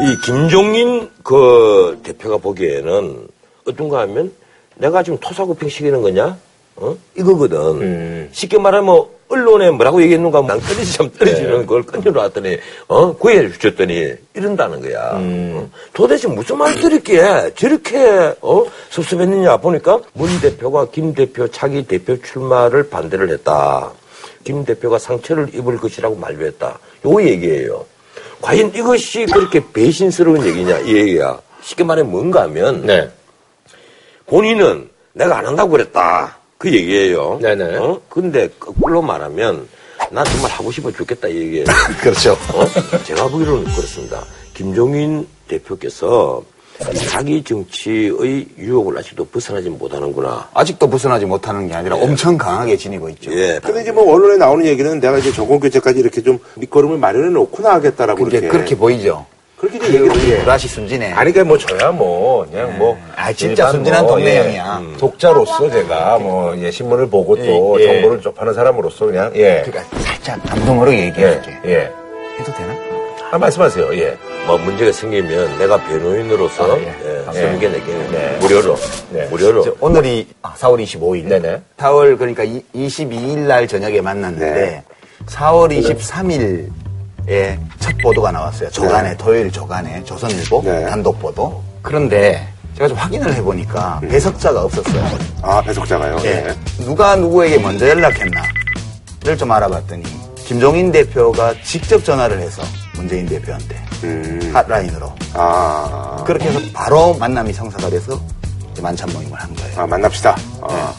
어. 이 김종인 그 대표가 보기에는 어떤가 하면 내가 지금 토사구팽 시키는 거냐? 어? 이거거든. 쉽게 말하면 언론에 뭐라고 얘기했는가 하면 난 떨어지 참 떨어지는 걸 끊어놨더니 어? 구해 주셨더니 이런다는 거야. 어? 도대체 무슨 말들이기에 저렇게 어? 섭섭했느냐 보니까 문 대표가 김 대표 차기 대표 출마를 반대를 했다. 김 대표가 상처를 입을 것이라고 만류했다. 요 얘기예요. 과연 이것이 그렇게 배신스러운 얘기냐 이 얘기야. 쉽게 말해 뭔가 하면 네. 본인은 내가 안 한다고 그랬다. 그 얘기예요. 네네. 어? 근데 거꾸로 말하면 난 정말 하고 싶어 죽겠다 이 얘기예요. 그렇죠. 어? 제가 보기로는 그렇습니다. 김종인 대표께서 이 자기 정치의 유혹을 아직도 벗어나지 못하는구나. 아직도 벗어나지 못하는 게 아니라 엄청 강하게 지니고 있죠. 예. 근데 이제 뭐 언론에 나오는 얘기는 내가 이제 정권 교체까지 이렇게 좀 밑거름을 마련해 놓고 나가겠다라고 그게 이렇게. 그렇게 보이죠. 그렇게 이제 그 얘기를 해요. 브라시 순진해. 아니, 그러니까 뭐, 저야 뭐, 그냥 뭐. 아, 진짜 순진한 뭐, 동네 형이야. 예, 독자로서 제가 뭐, 예, 신문을 보고 또 예, 예. 정보를 접하는 사람으로서 그냥, 예. 그러니까 살짝 감동으로 예, 얘기할게. 예. 해도 되나? 아, 말씀하세요, 예. 뭐 문제가 생기면 내가 변호인으로서 아, 예. 예, 3개 내게 무료로 무료로 저 오늘이 아, 4월 25일. 네네. 4월 그러니까 이, 22일 날 저녁에 만났는데 네. 4월 23일에 첫 보도가 나왔어요. 조간에 토요일 조간에 조선일보 네. 단독 보도. 그런데 제가 좀 확인을 해보니까 배석자가 없었어요. 아, 배석자가요? 예. 네. 누가 누구에게 먼저 연락했나를 좀 알아봤더니 김종인 대표가 직접 전화를 해서 문재인 대표한테 음. 핫라인으로 아, 그렇게 해서 바로 만남이 성사가 돼서 만찬 모임을 한 거예요. 아, 만납시다. 아,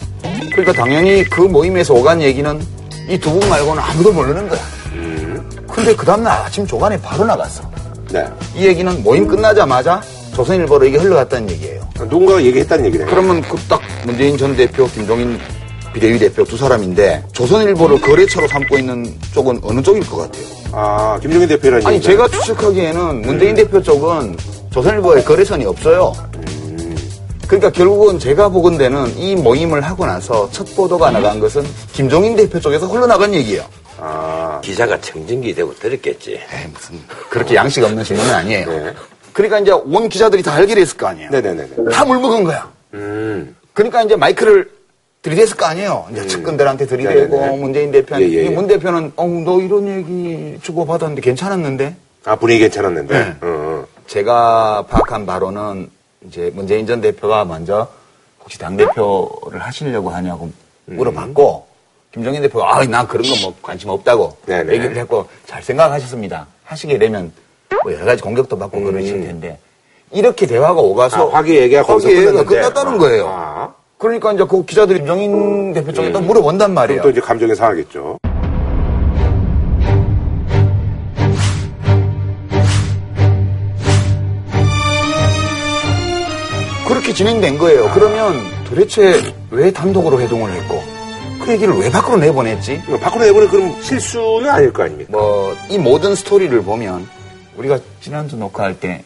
그러니까 당연히 그 모임에서 오간 얘기는 이 두 분 말고는 아무도 모르는 거야. 음. 근데 그 다음날 아침 조간에 바로 나갔어. 네. 이 얘기는 모임 끝나자마자 조선일보로 이게 흘러갔다는 얘기예요. 누군가가 얘기했다는 얘기네요. 그러면 그 딱 문재인 전 대표, 김종인 비대위 대표 두 사람인데 조선일보를 거래처로 삼고 있는 쪽은 어느 쪽일 것 같아요? 아, 김종인 대표라는 아니 제가 추측하기에는 문재인 대표 쪽은 조선일보에 거래선이 없어요. 그러니까 결국은 제가 보건대는 이 모임을 하고 나서 첫 보도가 나간 것은 김종인 대표 쪽에서 흘러나간 얘기예요. 아, 기자가 청진기 되고 들었겠지. 에이, 무슨 그렇게 양식 없는 질문은 아니에요. 네. 그러니까 이제 온 기자들이 다 알게 됐을 거 아니에요. 네네네. 다 물먹은 거야. 음. 그러니까 이제 마이크를 들이댔을 거 아니에요. 이제 측근들한테 들이대고 네네네. 문재인 대표한테 예, 예, 예. 문 대표는 어, 너 이런 얘기 주고 받았는데 괜찮았는데 아, 분위기 괜찮았는데. 네. 어, 어. 제가 파악한 바로는 이제 문재인 전 대표가 먼저 혹시 당 대표를 하시려고 하냐고 물어봤고 김정인 대표가 아, 나 그런 거 뭐 관심 없다고 네네. 얘기를 했고 잘 생각하셨습니다. 하시게 되면 뭐 여러 가지 공격도 받고 그러실 텐데 이렇게 대화가 오가서 아, 화기 얘기가 거기서 얘기가. 끝났다는 거예요. 아. 그러니까 이제 그 기자들이 김정인 대표 쪽에 또 물어본단 말이에요. 또 이제 감정이 상하겠죠. 그렇게 진행된 거예요. 그러면 도대체 왜 단독으로 회동을 했고 그 얘기를 왜 밖으로 내보냈지? 이거 밖으로 내보내 그럼 실수는 아닐 거 아닙니까? 뭐 이 모든 스토리를 보면 우리가 지난주 녹화할 때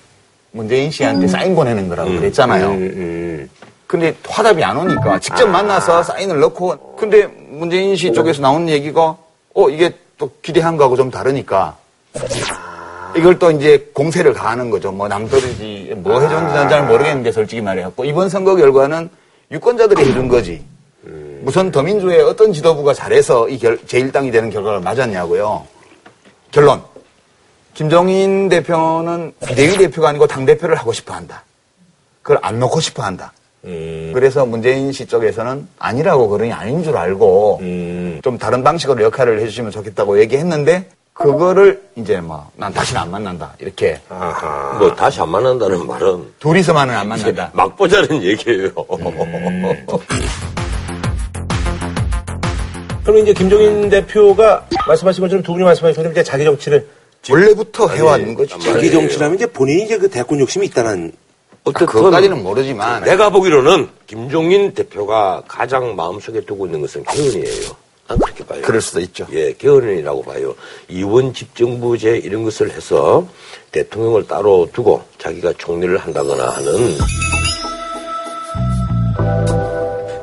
문재인 씨한테 사인 보내는 거라고 그랬잖아요. 음, 음. 근데 화답이 안 오니까 직접 만나서 사인을 넣고 근데 문재인 씨 쪽에서 나오는 얘기가 어 이게 또 기대한 거하고 좀 다르니까 이걸 또 이제 공세를 가하는 거죠. 뭐 남들이 뭐 해줬는지는 잘 모르겠는데 솔직히 말해갖고 이번 선거 결과는 유권자들이 해준 거지. 무슨 더민주의 어떤 지도부가 잘해서 이 결- 제1당이 되는 결과를 맞았냐고요. 결론. 김종인 대표는 비대위 대표가 아니고 당대표를 하고 싶어 한다. 그걸 안 놓고 싶어 한다. 그래서 문재인 씨 쪽에서는 아니라고 그러니 아닌 줄 알고 좀 다른 방식으로 역할을 해주시면 좋겠다고 얘기했는데 그거를 이제 뭐 난 다시는 안 만난다 이렇게 아하. 뭐 다시 안 만난다는 말은 둘이서만은 안 만난다. 막 보자는 얘기예요. 그럼 이제 김종인 대표가 말씀하신 것처럼 두 분이 말씀하신 것처럼 이제 자기 정치를 원래부터 해왔는 거지. 자기 정치라면 이제 본인이 이제 그 대권 욕심이 있다는 어쨌든 그것까지는 모르지만 내가 보기로는 김종인 대표가 가장 마음속에 두고 있는 것은 개헌이에요. 난 그렇게 봐요. 그럴 수도 있죠. 예, 개헌이라고 봐요. 이원 집정부제 이런 것을 해서 대통령을 따로 두고 자기가 총리를 한다거나 하는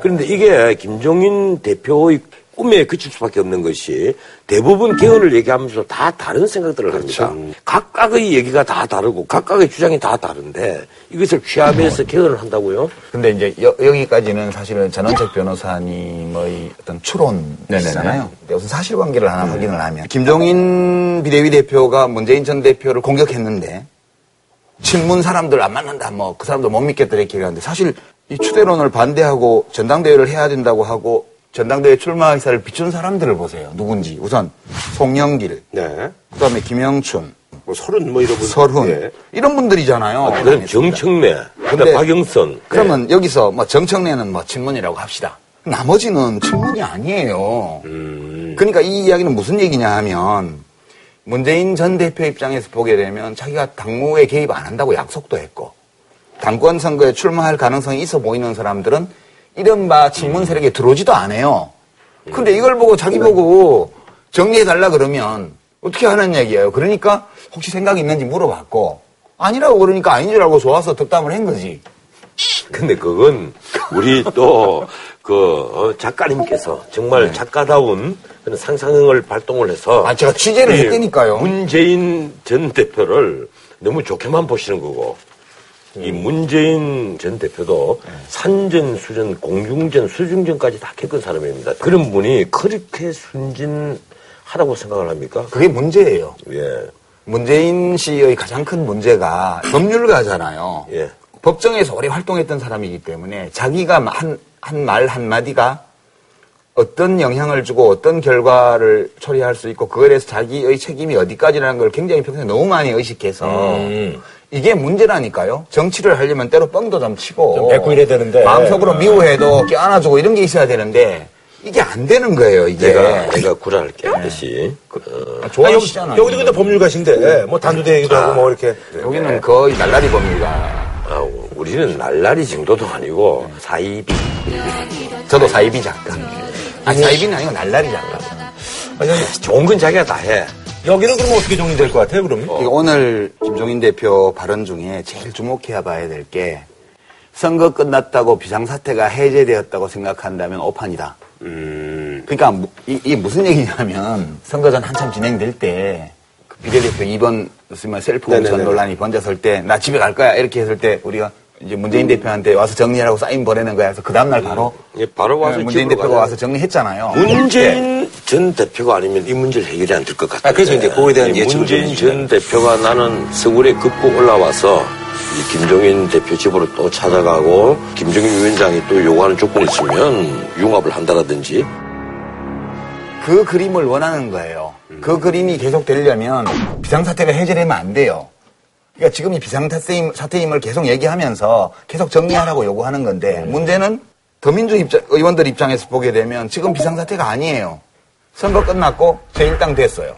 그런데 이게 김종인 대표의 꿈에 그칠 수밖에 없는 것이 대부분 개헌을 얘기하면서 다 다른 생각들을 합니다. 각각의 얘기가 다 다르고 각각의 주장이 다 다른데 이것을 취합해서 개헌을 한다고요? 근데 이제 여, 기까지는 사실은 전원책 변호사님의 어떤 추론이잖아요. 우선 사실관계를 하나 확인을 하면 김종인 비대위 대표가 문재인 전 대표를 공격했는데 친문 사람들 안 만난다 뭐 그 사람들 못 믿겠다 이렇게 얘기하는데 사실 이 추대론을 반대하고 전당대회를 해야 된다고 하고 전당대회 출마 의사를 비춘 사람들을 보세요. 누군지 우선 송영길, 네. 그다음에 김영춘, 뭐 서른 뭐 이런 분. 설훈 예. 이런 분들이잖아요. 그다음 정청래, 근데 그다음 박영선. 그러면 여기서 뭐 정청래는 뭐 친문이라고 합시다. 나머지는 친문이 아니에요. 그러니까 이 이야기는 무슨 얘기냐 하면 문재인 전 대표 입장에서 보게 되면 자기가 당무에 개입 안 한다고 약속도 했고 당권 선거에 출마할 가능성이 있어 보이는 사람들은 이른바 친문 세력에 들어오지도 않아요. 근데 이걸 보고 자기 보고 정리해달라 그러면 어떻게 하는 얘기예요. 그러니까 혹시 생각이 있는지 물어봤고 아니라고 그러니까 아닌 줄 알고 좋아서 덕담을 한 거지. 근데 그건 우리 또 그 작가님께서 정말 작가다운 그런 상상력을 발동을 해서 아, 제가 취재를 이 했다니까요. 문재인 전 대표를 너무 좋게만 보시는 거고 이 문재인 전 대표도 산전, 수전, 공중전, 수중전까지 다 겪은 사람입니다. 그런 분이 그렇게 순진하다고 생각을 합니까? 그게 문제예요. 예, 문재인 씨의 가장 큰 문제가 법률가잖아요. 예. 법정에서 오래 활동했던 사람이기 때문에 자기가 한, 한 말 한마디가 어떤 영향을 주고 어떤 결과를 초래할 수 있고 그거에 대해서 자기의 책임이 어디까지라는 걸 굉장히 평소에 너무 많이 의식해서 이게 문제라니까요. 정치를 하려면 때로 뻥도 좀 치고 좀 뱉고 이래야 되는데. 마음속으로 미워해도 껴안아주고 이런 게 있어야 되는데 이게 안 되는 거예요. 이게 내가, 내가 구랄할게, 아저씨. 어, 아, 아, 여기, 좋아하시잖아요. 여기도 근데 법률가신데, 뭐 단두대 얘기도 하고 뭐 이렇게. 여기는 거의 날라리 법률가. 아, 우리는 날라리 정도도 아니고, 사이비. 저도 사이비 작가. 아 사이비는 아니고 날라리 작가. 좋은 건 자기가 다 해. 여기는 그럼 어떻게 정리될 것 같아요, 그러면? 이거 오늘 김종인 대표 발언 중에 제일 주목해야 봐야 될 게 선거 끝났다고 비상사태가 해제되었다고 생각한다면 오판이다. 그러니까 무- 이, 이게 무슨 얘기냐면 선거전 한참 진행될 때그 비례대표 2번 쓰면 셀프 공천 논란이 번졌을 때나 집에 갈 거야 이렇게 했을 때 우리가 이제 문재인 대표한테 와서 정리하라고 사인 보내는 거야. 그래서 그 다음날 바로 예, 바로 와서 네, 문재인 대표가 가자. 와서 정리했잖아요. 문재인 전 대표가 아니면 이 문제를 해결이 안 될 것 같아요. 아, 그래서 이제 그거에 대한 예측을 문재인 좀전 대표가 나는 서울에 급고 올라와서 이 김종인 대표 집으로 또 찾아가고 김종인 위원장이 또 요구하는 조건이 있으면 융합을 한다라든지 그 그림을 원하는 거예요. 그 그림이 계속 되려면 비상사태가 해제되면 안 돼요. 그러니까 지금 이 비상사태임, 사태임을 계속 얘기하면서 계속 정리하라고 요구하는 건데 문제는 더민주 입장, 의원들 입장에서 보게 되면 지금 비상사태가 아니에요. 선거 끝났고 제1당 됐어요.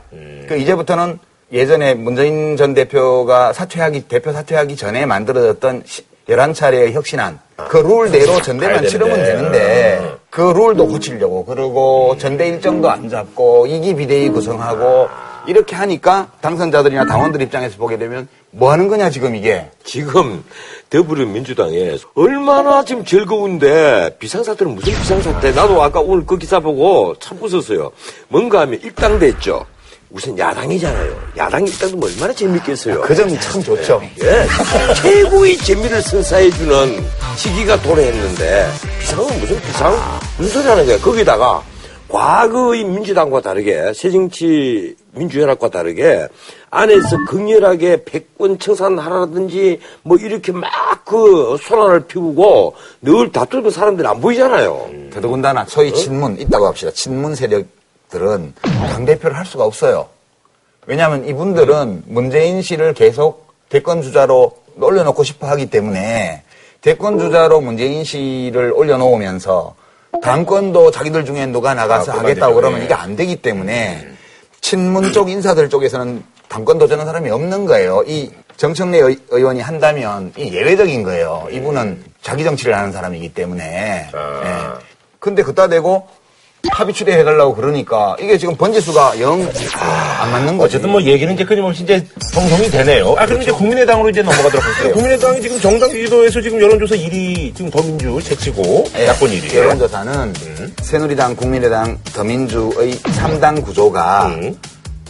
그 이제부터는 예전에 문재인 전 대표가 사퇴하기, 대표 사퇴하기 전에 만들어졌던 11차례의 혁신안. 그 룰대로 전대만 치르면 되는데. 그 룰도 고치려고. 그러고 전대 일정도 안 잡고 이기 비대위 구성하고 이렇게 하니까 당선자들이나 당원들 입장에서 보게 되면 뭐 하는 거냐 지금 이게 지금 더불어민주당에 얼마나 지금 즐거운데 비상사태는 무슨 비상사태? 나도 아까 오늘 그 기사 보고 참 웃었어요. 뭔가 하면 일당됐죠. 우선 야당이잖아요. 야당 일당도 뭐 얼마나 재밌겠어요. 그 점이 참 좋죠. 예. 최고의 재미를 선사해주는 시기가 도래했는데 비상은 무슨 비상? 무슨 소리 하는 거야? 거기다가 과거의 민주당과 다르게 새정치 민주연합과 다르게 안에서 극렬하게 백권 청산하라든지 뭐 이렇게 막 그 소란을 피우고 늘 다투는 사람들이 안 보이잖아요. 더더군다나 소위 친문 있다고 합시다. 친문 세력들은 당 대표를 할 수가 없어요. 왜냐하면 이분들은 문재인 씨를 계속 대권 주자로 올려놓고 싶어 하기 때문에 대권 주자로 문재인 씨를 올려놓으면서 당권도 자기들 중에 누가 나가서 하겠다고 그러면 이게 안 되기 때문에 친문 쪽 인사들 쪽에서는 당권 도전하는 사람이 없는 거예요. 이 정청래 의- 의원이 한다면 이 예외적인 거예요. 이분은 자기 정치를 하는 사람이기 때문에. 예. 근데 그따 대고 합의 추대해달라고 그러니까 이게 지금 번지수가 영 안 맞는 거지. 어쨌든 뭐 얘기는 이제 끊임없이 이제 형성이 되네요. 아, 그럼 이제 국민의당으로 이제 넘어가도록 할게요. 국민의당이 지금 정당 지도에서 지금 여론조사 1위, 지금 더민주 제치고 예, 야권 1위. 여론조사는 새누리당, 국민의당, 더민주의 3당 구조가 음.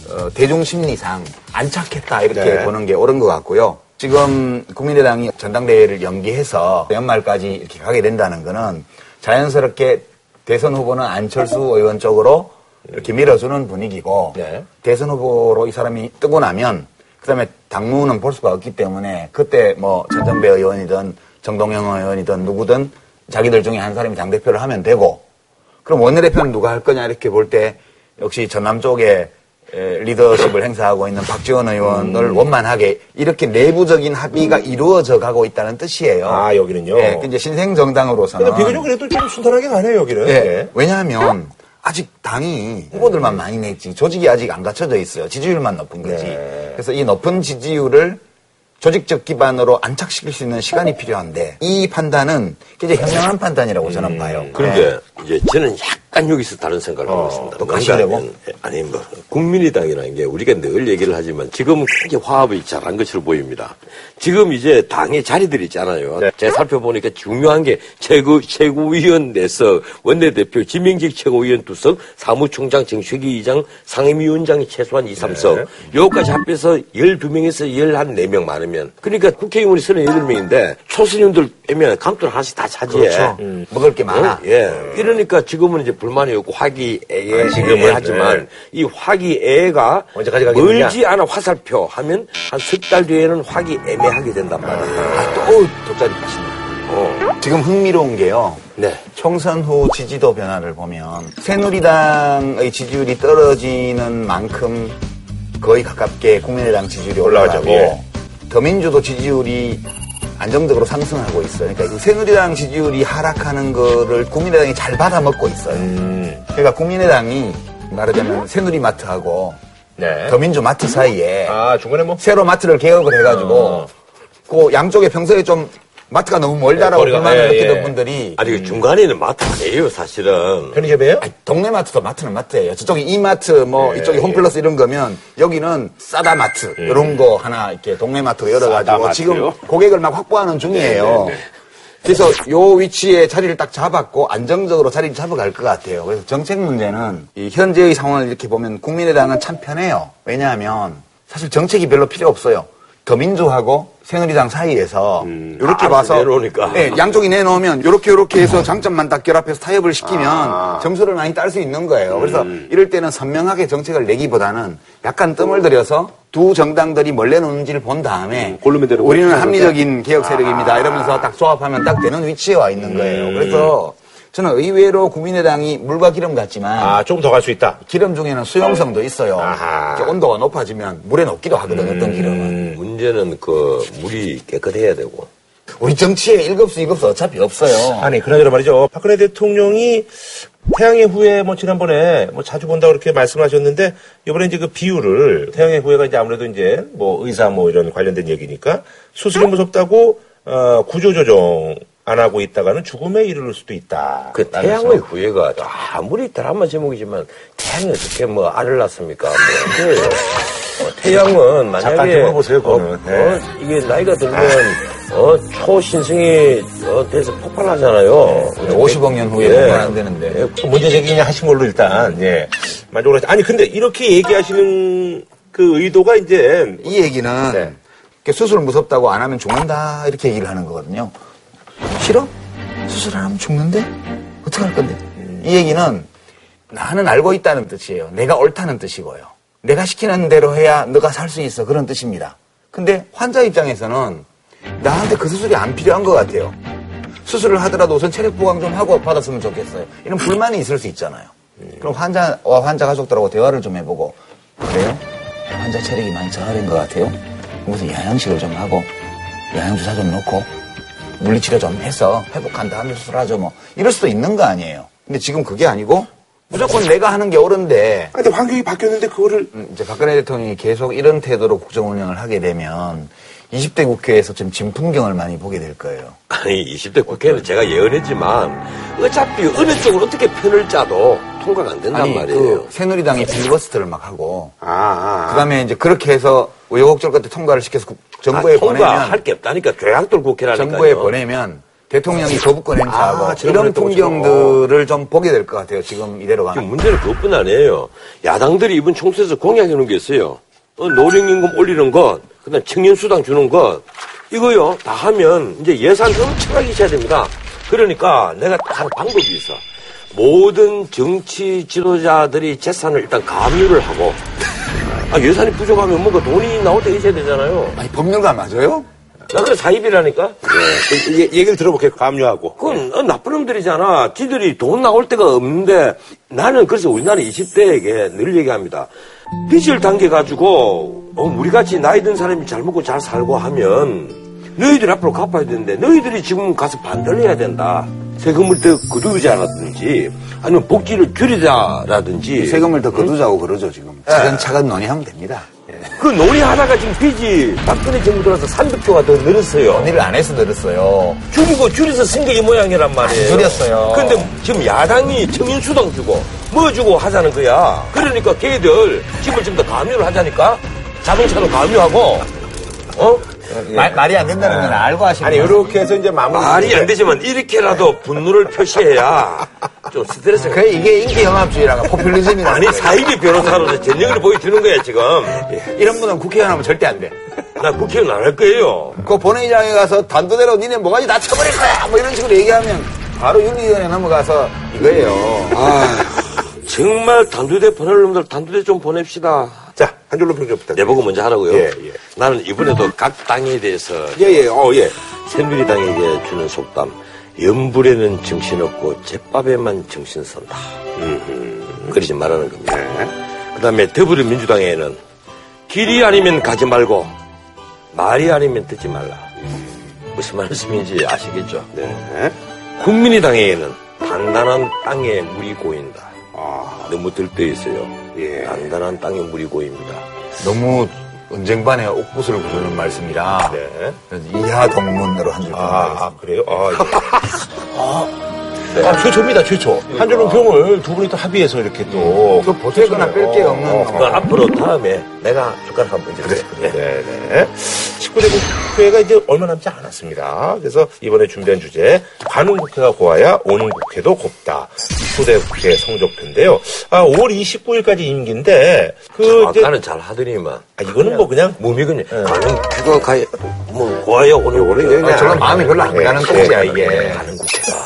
어, 대중 심리상 안착했다 이렇게 네. 보는 게 옳은 것 같고요. 지금 국민의당이 전당대회를 연기해서 연말까지 이렇게 가게 된다는 거는 자연스럽게 대선 후보는 안철수 의원 쪽으로 이렇게 밀어주는 분위기고 네. 대선 후보로 이 사람이 뜨고 나면 그다음에 당무는 볼 수가 없기 때문에 그때 뭐 전정배 의원이든 정동영 의원이든 누구든 자기들 중에 한 사람이 당 대표를 하면 되고 그럼 원내대표는 누가 할 거냐 이렇게 볼 때 역시 전남 쪽에 에, 리더십을 행사하고 있는 박지원 의원을 원만하게 이렇게 내부적인 합의가 이루어져 가고 있다는 뜻이에요. 아, 여기는요? 예, 그 이제 신생 정당으로서는 근데 비교적 그래도 좀 순탄하게 가네요, 여기는. 예. 왜냐하면 아직 당이 후보들만 많이 냈지 조직이 아직 안 갖춰져 있어요. 지지율만 높은 거지. 네. 그래서 이 높은 지지율을 조직적 기반으로 안착시킬 수 있는 시간이 필요한데 이 판단은 굉장히 현명한 판단이라고 저는 봐요. 그런데 이제 저는 약 간 여기서 다른 생각을 하고 있습니다. 또 가시려고? 하면, 아니 뭐 국민의당이라는 게 우리가 늘 얘기를 하지만 지금은 굉장히 화합이 잘한 것으로 보입니다. 지금 이제 당의 자리들이 있잖아요. 제가 살펴보니까 중요한 게 최고 최고위원 내석, 원내대표, 지명직 최고위원 두석, 사무총장, 정책위 의장, 상임위원장이 최소한 2, 3석. 요까지 합해서 12명에서 14명 많으면 그러니까 국회의원이 38명인데 초선의원들 빼면 감투를 하나씩 다 차지해. 그렇죠. 먹을 게 많아. 어? 예. 이러니까 지금은 이제 불만이 없고 화기애애 지금은, 하지만 네. 이 화기애애가? 멀지 않아 화살표 하면 한 석 달 뒤에는 화기애매하게 된단 말이에요. 아, 또 돗자리 가시네. 어. 지금 흥미로운 게요. 네. 총선 후 지지도 변화를 보면 새누리당의 지지율이 떨어지는 만큼 거의 가깝게 국민의당 지지율이. 올라가고 예. 더민주도 지지율이 안정적으로 상승하고 있어요. 그러니까 그 새누리당 지지율이 하락하는 거를 국민의당이 잘 받아먹고 있어요. 음. 그러니까 국민의당이 말하자면 새누리마트하고 네. 더민주 마트 사이에 아, 중간에 뭐. 새로 마트를 개업을 해가지고 어. 그 양쪽에 평소에 좀 마트가 너무 멀다라고 네, 불만을 예, 느끼던 예. 분들이 아니, 그 중간에는 마트 아니에요, 사실은. 편의점이에요? 아니, 동네 마트도 마트는 마트예요. 저쪽이 이마트, 뭐 예, 이쪽이 홈플러스 이런 거면 여기는 싸다 마트 이런 거 하나 이렇게 동네 마트로 열어가지고? 지금 고객을 막 확보하는 중이에요. 그래서 요 위치에 자리를 딱 잡았고 안정적으로 자리를 잡아갈 것 같아요. 그래서 정책 문제는 이 현재의 상황을 이렇게 보면 국민의당은 참 편해요. 왜냐하면 사실 정책이 별로 필요 없어요. 더민주하고 새누리당 사이에서 이렇게 아, 봐서 내놓으니까. 네, 양쪽이 내놓으면 이렇게 이렇게 해서 장점만 딱 결합해서 타협을 시키면 점수를 많이 딸 수 있는 거예요. 그래서 이럴 때는 선명하게 정책을 내기보다는 약간 뜸을 들여서 두 정당들이 뭘 내놓는지를 본 다음에 되는 우리는. 합리적인 개혁 세력입니다. 이러면서 딱 조합하면 딱 되는 위치에 와 있는 거예요. 그래서 저는 의외로 국민의당이 물과 기름 같지만 아, 조금 더 갈 수 있다. 기름 중에는 수용성도 있어요. 아하. 이렇게 온도가 높아지면 물에 녹기도 하거든요. 어떤 기름은. 문제는 그 물이 깨끗해야 되고. 우리 정치에 일급수, 이급수 어차피 없어요. 아니, 그나저나 말이죠. 박근혜 대통령이 태양의 후예 뭐 지난번에 뭐 자주 본다고 그렇게 말씀하셨는데 이번에 이제 그 비율을 태양의 후예가 이제 아무래도 이제 뭐 의사 뭐 이런 관련된 얘기니까 수술이 무섭다고 어, 구조조정 안 하고 있다가는 죽음에 이르를 수도 있다. 그 태양의 후예가 아무리 드라마 제목이지만 태양이 어떻게 뭐 알을 낳습니까? 뭐. 어, 태양은 만약에 잠깐 들어보세요, 그거는. 어, 네. 어, 이게 나이가 들면 어, 초신성이 어, 돼서 폭발하잖아요. 50억 년 후에 예. 보면 안 되는데. 그 문제 제기 그냥 하신 걸로 일단 예 만족을 하시. 아니 근데 이렇게 얘기하시는 그 의도가 이제 이 얘기는 네. 수술 무섭다고 안 하면 죽는다 이렇게 얘기를 하는 거거든요. 싫어? 수술 안 하면 죽는데? 어떻게 할 건데? 이 얘기는 나는 알고 있다는 뜻이에요. 내가 옳다는 뜻이고요. 내가 시키는 대로 해야 너가 살 수 있어 그런 뜻입니다. 근데 환자 입장에서는 나한테 그 수술이 안 필요한 것 같아요. 수술을 하더라도 우선 체력 보강 좀 하고 받았으면 좋겠어요. 이런 불만이 있을 수 있잖아요. 그럼 환자와 환자 가족들하고 대화를 좀 해보고 그래요? 환자 체력이 많이 저하된 것 같아요. 무슨 영양식을 좀 하고 영양주사 좀 넣고 물리치료 좀 해서 회복한 다음에 수술하죠 뭐 이럴 수도 있는 거 아니에요. 근데 지금 그게 아니고 무조건 내가 하는 게 옳은데 아, 근데 환경이 바뀌었는데 그거를 음, 이제 박근혜 대통령이 계속 이런 태도로 국정 운영을 하게 되면 20대 국회에서 좀 진풍경을 많이 보게 될 거예요. 아니 20대 국회는 제가 예언했지만 어차피 어느 쪽으로 어떻게 편을 짜도 통과가 안 된단 아니 말이에요. 그 새누리당이 필리버스터를 막 하고 아, 아, 아. 그다음에 이제 그렇게 해서 끝에 통과를 시켜서 국- 정부에 아, 보내면 통과할 게 없다니까 죄악들 국회라니까요. 정부에 보내면 대통령이 거부권 행사하고 아, 지난번에 이런. 풍경들을 좀 보게 될 것 같아요. 지금 이대로 지금 가면. 문제는 그것뿐 아니에요. 야당들이 이번 총선에서 공약해 놓은 게 있어요. 어, 노령임금 올리는 것, 그 다음 청년 수당 주는 것, 이거요, 다 하면 이제 예산 엄청나게 있어야 됩니다. 그러니까 내가 한 방법이 있어. 모든 정치 지도자들이 재산을 일단 감유를 하고, 아, 예산이 부족하면 뭔가 돈이 나올 때 있어야 되잖아요. 아니, 법률가 맞아요? 나 그래 사입이라니까? 그, 이- 얘기를 들어볼게요. 감유하고. 그건 어, 나쁜 놈들이잖아. 지들이 돈 나올 데가 없는데 나는 그래서 우리나라 20대에게 늘 얘기합니다. 빚을 당겨가지고 어, 우리같이 나이 든 사람이 잘 먹고 잘 살고 하면 너희들이 앞으로 갚아야 되는데 너희들이 지금 가서 반대를 해야 된다. 세금을 더 거두자라든지 아니면 복지를 줄이자라든지 세금을 더 거두자고 그러죠, 지금. 차근차근 논의하면 됩니다. 그 놀이하다가 지금 빚이 박근혜 정부 들어서 300조가 더 늘었어요. 논의를 안 해서 늘었어요. 줄이고 줄여서 쓴 게 이 모양이란 말이에요. 줄였어요. 근데 지금 야당이 청년수당 주고 뭐 주고 하자는 거야. 그러니까 걔들 집을 좀 더 가압류를 하자니까 자동차도 가압류하고 어? 말, 말이 안 된다는 건 알고 하시는 아니. 이렇게 해서 이제 마무리. 말이 안 되지만 이렇게라도 분노를 표시해야 좀 스트레스가 그게 이게 인기 영합주의라가 포퓰리즘이라는 아니. 사이비 변호사로서 전력을 보여주는 거야 지금. 이런 분은 국회의원 하면 절대 안 돼. 나 국회의원 안 할 거예요. 그 본회의장에 가서 단도대로 니네 뭐가지 다 쳐버릴 거야! 뭐 이런 식으로 얘기하면 바로 윤리위원회 넘어가서 이거예요. 정말 단두대 보낼 놈들 단두대 좀 보냅시다. 자, 한 줄로 평좀 부탁드립니다. 내보고 먼저 하라고요. 예, 예. 나는 이번에도 각 당에 대해서 예, 예, 어, 예. 새누리당에게 주는 속담. 연불에는 정신없고 제밥에만 정신 선다. 그러지 말라는 겁니다. 그 다음에 더불어민주당에는 길이 아니면 가지 말고 말이 아니면 듣지 말라. 무슨 말씀인지 아시겠죠? 네. 국민의당에는 단단한 땅에 물이 고인다. 너무 들떠 있어요. 예. 단단한 땅에 물이 고입니다. 너무 언쟁반에 옥구슬을 부르는 말씀이라 네. 그래서 이하 동문으로 한줄 아. 아, 그래요? 아, 예. 아, 최초입니다, 최초. 한 줄로 평을 두 분이 또 합의해서 이렇게 또. 그 보태거나 뺄 게 없는 어, 그 앞으로 다음에 내가 숟가락 한번 얹어 네, 네. 19대 국회가 이제 얼마 남지 않았습니다. 그래서 이번에 준비한 주제, 가는 국회가 고와야 오는 국회도 곱다. 19대 국회 성적표인데요. 아, 5월 29일까지 임기인데, 그, 이제, 아까는 잘 하더니만. 아, 이거는 뭐 그냥, 무미근요. 가는 그거 가야, 뭐, 고아요, 오늘 오늘 아, 저건 마음이 별로 안 가는 똥이야, 예, 이게. 가는 국회가.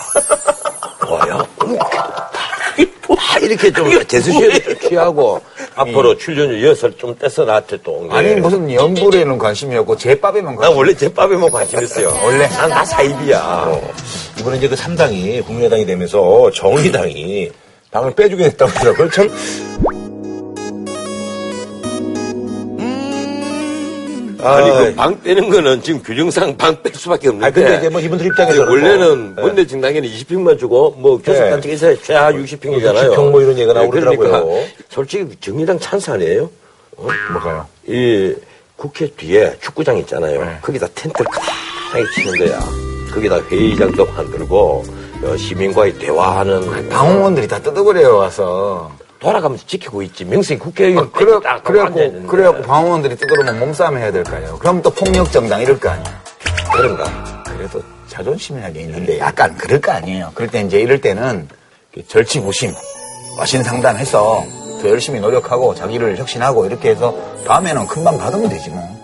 고아요, 오늘 국회도 다 이렇게 좀 제수시에 취하고, 앞으로 출연료 여섯 좀 떼서 나한테 또. 온 게. 아니 무슨 연불에는 관심이 없고 제밥에만 난 관심 원래 제밥에만 관심 있어요. 원래? 난다 사입이야. 어, 이번에 이제 그 3당이 국민의당이 되면서 정의당이 당을 빼주게 됐다고 하더라고요. 참, 아니, 그방 떼는 거는 지금 규정상 방 뺄 수밖에 없는데. 아, 근데 이제 뭐 이분들 입장에서는. 원래는 뭐, 원내 정당에는 20평만 주고 뭐 교섭단체 에서 최하 60평이잖아요. 60평 뭐 이런 얘기가 나오고 그러더라고요. 그러니까 솔직히 정의당 찬스 아니에요? 뭐가요? 이 국회 뒤에 축구장 있잖아요. 네. 거기다 텐트를 크게 치는 거야. 거기다 회의장도 만들고 어, 시민과의 대화하는 방공원들이 다 뜯어버려요 와서 돌아가면서 지키고 있지. 명색이 국회의원 아, 그래, 딱 그래갖고. 그래갖고 방공원들이 뜯어오면 몸싸움 해야 될까요? 그럼 또 폭력 정당 이럴 거 아니야. 그런가. 그래도 자존심이라게 있는데 약간 그럴 거 아니에요. 그럴 때 이제 이럴 때는 절치부심, 와신상담해서 더 열심히 노력하고 자기를 혁신하고 이렇게 해서 다음에는 금방 받으면 되지 뭐.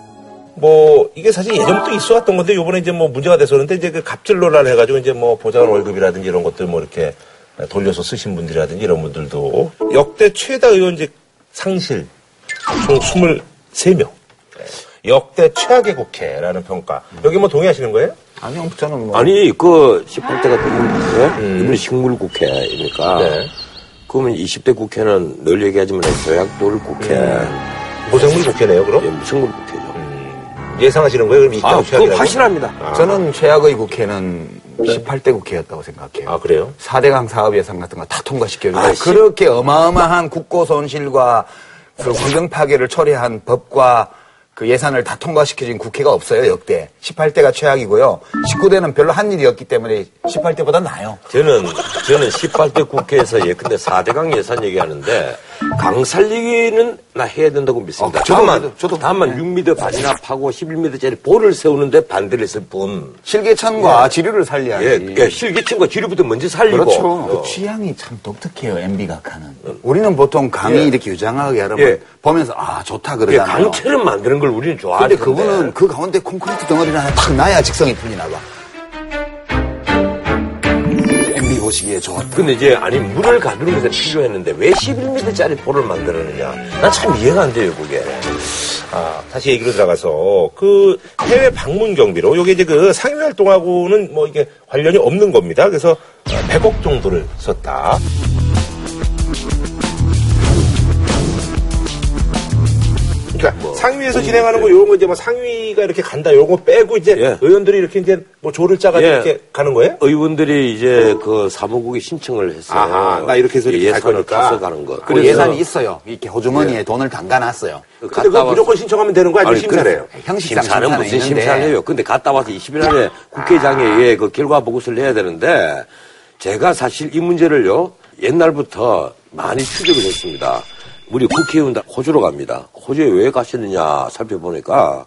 뭐 이게 사실 예전부터 있어 왔던 건데 요번에 이제 뭐 문제가 돼서 그런데 이제 그 갑질 논란을 해가지고 이제 뭐 보좌관 월급이라든지 이런 것들 뭐 이렇게 돌려서 쓰신 분들이라든지 이런 분들도 역대 최다 의원직 상실 총 23명 역대 최악의 국회라는 평가 여기 뭐 동의하시는 거예요? 아니요, 저는 뭐. 아니, 그 18대가 되는 이번에 식물 국회니까. 네. 그러면 20대 국회는 늘 얘기하지만 조약돌 국회, 고생물 국회네요 그럼? 예, 식물국회죠. 예상하시는 거예요? 그럼 이 아, 당 그거? 확실합니다. 저는 최악의 국회는 18대 국회였다고 생각해요. 아 그래요? 4대강 사업 예산 같은 거 다 통과시켜주고 아, 씨. 그렇게 어마어마한 국고 손실과 그 환경 파괴를 초래한 법과 그 예산을 다 통과시켜준 국회가 없어요 역대 18대가 최악이고요 19대는 별로 한 일이 없기 때문에 18대보다 나아요 저는, 저는 18대 국회에서 예컨대 4대강 예산 얘기하는데, 강 살리기는 나 해야 된다고 믿습니다. 어, 저도, 다만, 저도. 다만 6m 반납하고 11m짜리 볼을 세우는데 반대를 했을 뿐. 실개천과 지류를 살려야지 예, 예, 실기층과 지류부터 먼저 살리고. 그렇죠 어. 그 취향이 참 독특해요 MB 각하는 우리는 보통 강이 예. 이렇게 유장하게 하면 예. 보면서 아 좋다 예, 그러잖아요 강처럼 만드는 걸 우리는 좋아하는데. 근데 그분은 그 가운데 콘크리트 덩어리를 하나 탁 놔야 직성이 풀리나 봐. MB 보시기에 좋았다. 근데 이제 아니 물을 가두는 것에 필요했는데 왜 11m짜리 볼을 만들었느냐? 난 참 이해가 안 돼요 그게. 아, 다시 얘기로 들어가서 그 해외 방문 경비로 요게 이제 그 상임 활동하고는 뭐 이게 관련이 없는 겁니다. 그래서 100억 정도를 썼다. 그러니까 뭐 상위에서. 진행하는 거 요런 거 이제 뭐 상위가 이렇게 간다 요런 거 빼고 이제 예. 의원들이 이렇게 이제 뭐 조를 짜가지고 예. 이렇게 가는 거예요? 의원들이 이제 그 사무국에 신청을 했어요. 아하, 나 이렇게 해서 이렇게 갈 예산을. 타서 가는 거. 그 예산이 있어요. 이렇게 호주머니에 돈을 담가놨어요. 그 근데 그거 무조건 신청하면 되는 거 아니에요? 아니, 심사를 해요. 형식상 심사는 심사는 무슨. 심사를 해요. 근데 갔다 와서 20일 안에 국회의장에 의해 그 결과 보고서를 내야 되는데 제가 사실 이 문제를요 옛날부터 많이 추적을 했습니다. 우리 국회의원들 호주로 갑니다. 호주에 왜 가시느냐 살펴보니까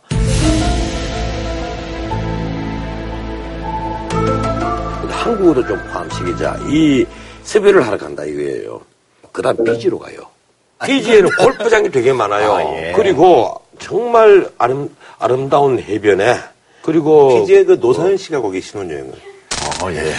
한국어도 좀 포함시키자. 이 섭외를 하러 간다 이거예요. 그 다음 피지로 가요. 피지에는 골프장이 되게 많아요. 아, 예. 그리고 정말 아름, 아름다운 해변에 그리고 이제 그 노사연 씨가 거기 신혼여행을. 어, 예.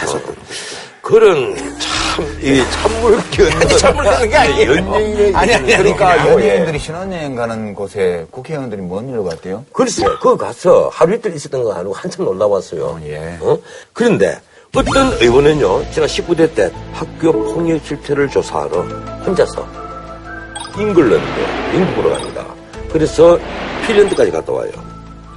그런 참, 이 찬물 끼얹는. 찬물 끼얹는 게 아니에요. 연예인의. 아니, 아니, 그러니까 그냥, 연예인들이 신혼여행 가는 곳에 국회의원들이 뭔 일로 갔대요? 글쎄, 그거 가서 하루 이틀 있었던 거 아니고 한참 놀다 왔어요. 예. 어? 그런데 어떤 의원은요, 제가 19대 때 학교 폭력 실태를 조사하러 혼자서 잉글랜드, 영국으로 갑니다. 그래서 핀란드까지 갔다 와요.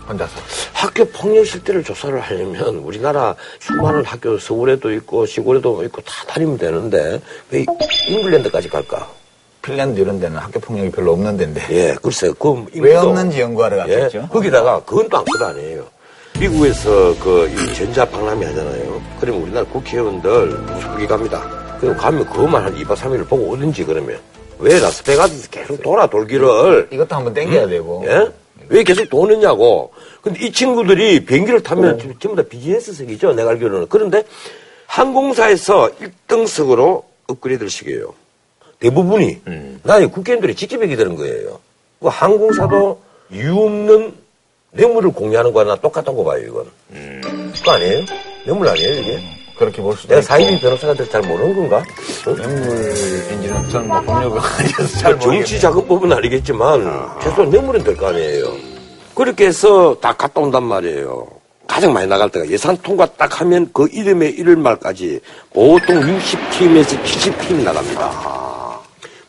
혼자서. 학교 폭력 실태를 조사를 하려면 우리나라 수많은 학교 서울에도 있고 시골에도 있고 다 다니면 되는데 왜 잉글랜드까지 갈까? 핀란드 이런 데는 학교 폭력이 별로 없는 데인데. 예, 글쎄, 그왜 없는지 연구하러 예, 갔겠죠? 거기다가 그건 또 아무것도 아니에요. 미국에서 그이 전자 박람회 하잖아요. 그러면 우리나라 국회의원들 소개 갑니다. 그럼 가면 그것만 한 2박 3일을 보고 오든지 그러면 왜 라스베가스에서 계속 돌아 돌기를 이것도 한번 땡겨야 되고. 예? 왜 계속 도느냐고. 근데 이 친구들이 비행기를 타면 전- 전부 다 비즈니스석이죠. 내가 알기로는. 그런데 항공사에서 1등석으로 업그레이드를 시켜요. 대부분이. 나는 국회의원들이 직접 얘기 되는 거예요. 그 항공사도 이유 없는 뇌물을 공유하는 거나 똑같다고 봐요, 이건. 그거 아니에요? 뇌물 아니에요, 이게? 그렇게 볼 수도 내가 있고. 사이비 변호사한테 잘 모르는 건가? 응? 뇌물인지는 저는 뭐 폭력을 아니어서 잘그 정치 자금법은 알겠지만 최소한 뇌물은 될 거 아니에요. 그렇게 해서 다 갔다 온단 말이에요. 가장 많이 나갈 때가 예산 통과 딱 하면 그 이름의 일말까지 보통 60팀에서 70팀이 나갑니다.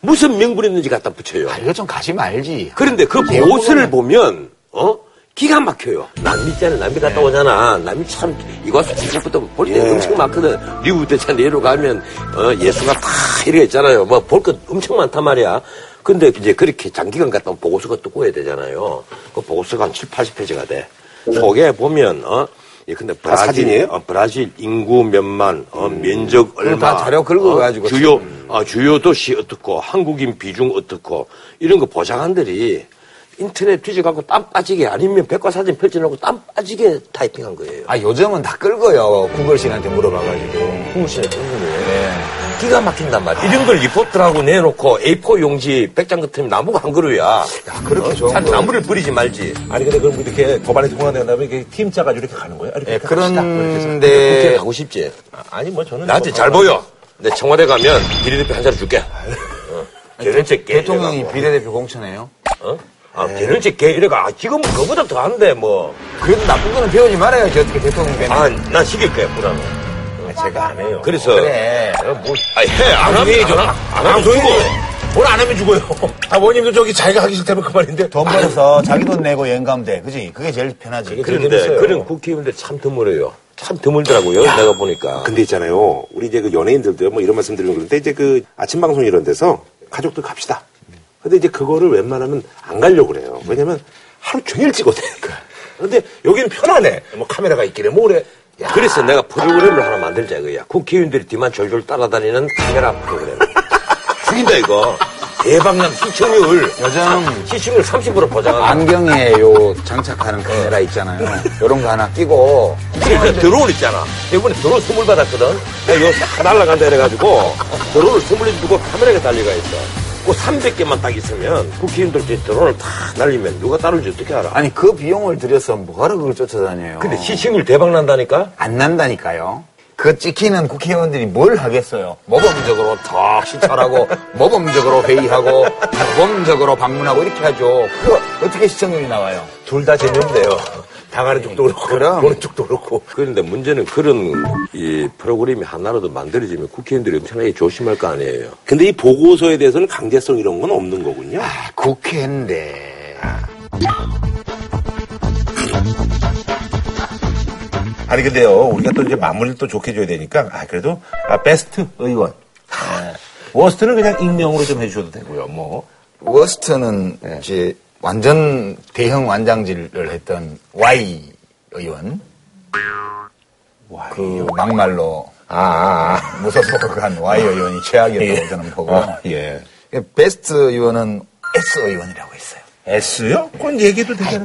무슨 명분이 있는지 갖다 붙여요. 아, 이거 좀 가지 말지. 그런데 그 보고서를 보면 어 기가 막혀요. 남미 있잖아. 남미 갔다 오잖아. 남미 참 이거 와서 중국부터 볼 때 엄청 많거든. 미국 대차 내려가면 어, 예수가 다 이래 있잖아요. 뭐 볼 것 엄청 많단 말이야. 근데 이제 그렇게 장기간 갔다 오면 보고서가 또 해야 되잖아요. 그 보고서가 한 7, 80페이지가 돼. 속에 보면 어 예, 근데 브라질, 사진이에요? 어, 브라질 인구 몇만, 어, 면적 얼마. 다 자료 긁어가지고 어, 주요, 아, 주요 도시 어떻고, 한국인 비중 어떻고, 이런 거 보좌관들이 인터넷 뒤져갖고 땀 빠지게 아니면 백과사전 펼쳐놓고 땀 빠지게 타이핑한 거예요. 아, 요즘은 다 끌고요. 구글 씨한테 물어봐가지고. 홍시에 기가 막힌단 말이야. 이런 걸 리포트라고 내놓고 A4 용지 100장 같으면 나무가 한 그루야. 그렇게 좋은 참 거. 나무를 버리지 말지. 아니 근데 그럼 이렇게 법안이 통과된 다음에 이렇게 팀 짜가지고 이렇게 가는 거예요? 이렇게 예. 국회 그런데 가고 싶지? 아 니 뭐 저는 나한테 뭐잘 보여. 내 청와대 가면 비례대표 한 자리 줄게. 어. 개. 대통령이. 비례대표 공천해요. 어? 아, 개런째 개 이래가. 아, 지금 그거보다 더 한데, 뭐. 그래도 나쁜 거는 배우지 말아야지. 어떻게 대통령 되는 아, 난 시킬 거야, 불안은. 제가 안 해요. 그래서. 그래. 뭐, 아, 해. 안 하면 안, 안 하면 죽고. 뭘안 하면 죽어요. 아버님도 저기 자기가 하기 싫다면 그만인데. 돈 벌어서 자기 돈 내고 여행 가면 돼. 그지? 그게 제일 편하지. 그런데. 그런 국회의원들 참 드물어요. 참 드물더라고요. 내가 보니까. 근데 있잖아요. 우리 이제 그 연예인들도 뭐 이런 말씀 드리면 그런데 이제 그 아침 방송 이런 데서 가족들 갑시다. 근데 이제 그거를 웬만하면 안 가려고 그래요. 왜냐면 하루 종일 찍어대니까. 근데 여기는 편하네. 뭐 카메라가 있길래 뭐 그래. 야, 그래서 내가 프로그램을 하나 만들자 이거야. 국회의원들이 뒤만 졸졸 따라다니는 카메라 프로그램. 죽인다 이거. 대박난 시청률. 요즘 시청률 30% 보장한다. 안경에 요 장착하는 카메라 있잖아요. 요런 거 하나 끼고 그러니까 드론 있잖아. 이번에 드론 선물 받았거든. 싹 날라간다 해가지고 드론을 선물해 주고 카메라가 달려가 있어. 그 300개만 딱 있으면 국회의원들 이 드론을 다 날리면 누가 따를지 어떻게 알아? 아니 그 비용을 들여서 뭐하러 그걸 쫓아다녀요. 근데 시청률 대박 난다니까? 안 난다니까요. 그 찍히는 국회의원들이 뭘 하겠어요? 모범적으로 턱 시찰하고 모범적으로 회의하고 모범적으로 방문하고 이렇게 하죠. 그거 어떻게 시청률이 나와요? 둘 다 재미없네요. 당하는 쪽도 그렇고, 그럼. 보는 쪽도 그렇고. 그런데 문제는 그런 이 프로그램이 하나라도 만들어지면 국회의원들이 엄청나게 조심할 거 아니에요. 근데 이 보고서에 대해서는 강제성 이런 건 없는 거군요. 아, 국회인데 아니 근데요 우리가 또 이제 마무리를 또 좋게 줘야 되니까 아 그래도 아, 베스트 의원 네. worst는 그냥 익명으로 좀 해주셔도 되고요 뭐 worst는 이제 완전 대형 완장질을 했던 Y 의원. 그 막말로 아, 아, 아. 무소속한 Y 의원이 최악이었다고 저는 보고. 어, 예 베스트 의원은 S 의원이라고 있어요. S요? 그건 얘기도 되잖아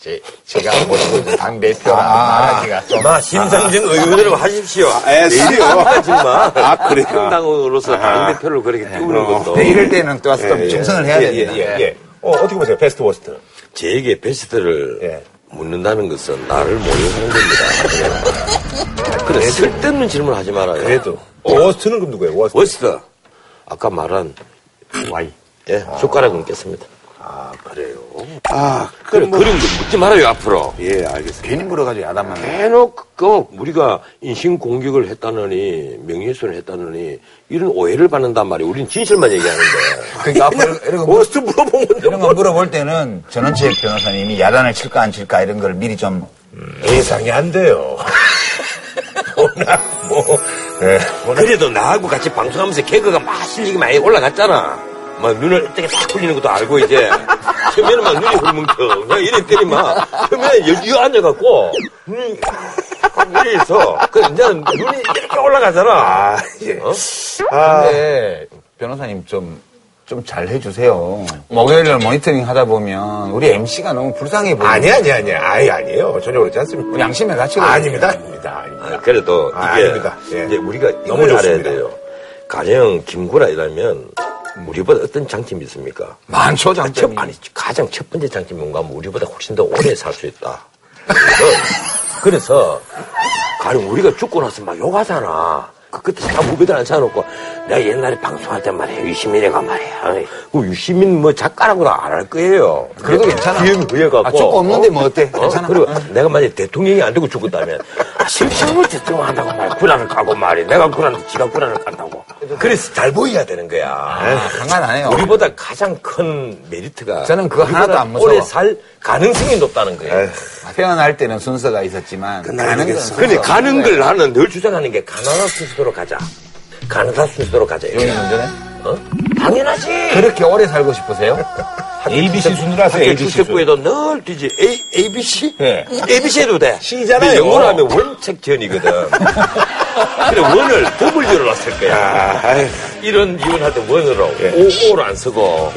제, 제가 모시고 당 대표라 말하기가 좀. 마 심상정 의원으로 하십시오. S요? 하지 마. 아, 그래요? 평당으로서 당 대표를 그렇게 띄우는 것도. 네, 이럴 때는 또 와서 좀 충성을 해야 예, 됩니다. 예, 예. 어, 어떻게 보세요 베스트 worst 제에게 베스트를 예. 묻는다는 것은 나를 모욕하는 겁니다. 그래, 쓸데없는 질문 하지 말아요. 그래도 worst는 그럼 누구예요 worst worst. 아까 말한 Y. 예, 숟가락은 깼습니다. 아 그래요 아, 그래, 그런 거 묻지 말아요, 앞으로. 예, 알겠습니다. 괜히 물어가지고 야단만. 해놓고 우리가 인신 공격을 했다느니 명예훼손을 했다느니 이런 오해를 받는단 말이에요. 우리는 진실만 얘기하는데. 그러니까 앞으로 이런 거, 물- 물어보면 이런 거 물어볼 때는 전원책 변호사님이 야단을 칠까 안 칠까 이런 걸 미리 좀 예상이 안 돼요 워낙 뭐 예. 그래도 나하고 같이 방송하면서 개그가 막 실력이 많이 올라갔잖아. 막 눈을 뜨게 싹 풀리는 것도 알고 이제 처음에는 막 눈이 훌뭉쳐 그냥 이랬더니 막 처음에 여기 앉아갖고 눈이 이래 있어. 그 이제 눈이 이렇게 올라가잖아. 아, 예. 어? 근데 변호사님 좀, 좀 잘 해주세요. 목요일날 모니터링 하다 보면 우리 MC가 너무 불쌍해 보여요. 아니, 아니, 아니. 아예 아니에요. 전혀 그렇지 않습니다. 우리 양심의 가치가 아닙니다, 아닙니다, 아닙니다. 아, 그래도 아, 이게 아 닙니다. 예. 이제 우리가 너무 좋습니다. 돼요. 가령 김구라 이라면 우리보다 어떤 장점이 있습니까? 많죠, 첫, 장점이. 아니 가장 첫 번째 장점이 뭔가 하면 우리보다 훨씬 더 오래 살 수 있다. 그래서, 가령 우리가 죽고 나서 막 욕하잖아. 그 그때 다 후배들 앉혀놓고 내가 옛날에 방송할 때 말이야 유시민이가 말이야. 그 유시민 뭐 작가라고도 안할 거예요. 그래도 괜찮아. 뒤에 의해갖고 아, 죽고 없는데 뭐 어때? 어? 괜찮아. 그리고 내가 만약에 대통령이 안 되고 죽었다면 아, 실상을 대통령 한다고 말 구란을 까고 말이 내가 구란을 지가 구란을 깐다고 그래서 잘 보여야 되는 거야 아, 상관 안 해요. 우리보다 가장 큰 메리트가 저는 그거 하나도 안 무서워. 오래 살 가능성이 높다는 거예요 태어날 때는 순서가 있었지만 가는 건 근데 가는. 걸 나는 늘 주장하는 게 가나다 순서대로 가자 가나다 순서대로 가자 용인 운전해? 어? 당연하지 그렇게 오래 살고 싶으세요? ABC 순으로 하세요, 학교 ABC 순. 출석부에도 늘 뒤지 A, ABC? 네. ABC 해도 돼. C잖아요. 영어로 하면 원책전이거든. 그래, 원을 W로 놨을 거야. 아. 이런 이혼할 때 원으로, 오, 오로 안 쓰고.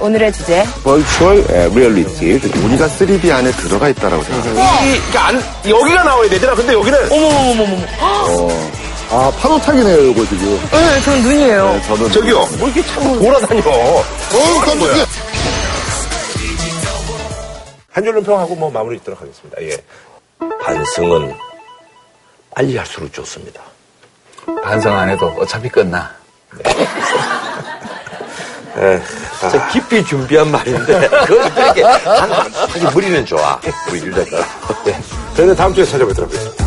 오늘의 주제 virtual reality. 우리가 3D 안에 들어가 있다라고 생각합니다. 이게 안, 여기가 나와야 되잖아. 근데 여기는. 아, 파도 타기네요, 이거 지금. 네, 전 눈이에요. 저는. 저기요. 뭐 이렇게 참 돌아다녀. 어, 깜짝이야. 한 줄로 평하고 뭐 마무리 짓도록 하겠습니다. 예. 반성은 빨리 할수록 좋습니다. 반성 안 해도 어차피 끝나. 저 깊이 준비한 말인데, 그걸 이렇게 하기 무리는 좋아. 우리 유작가. 저희는 다음 주에 찾아뵙도록 하겠습니다.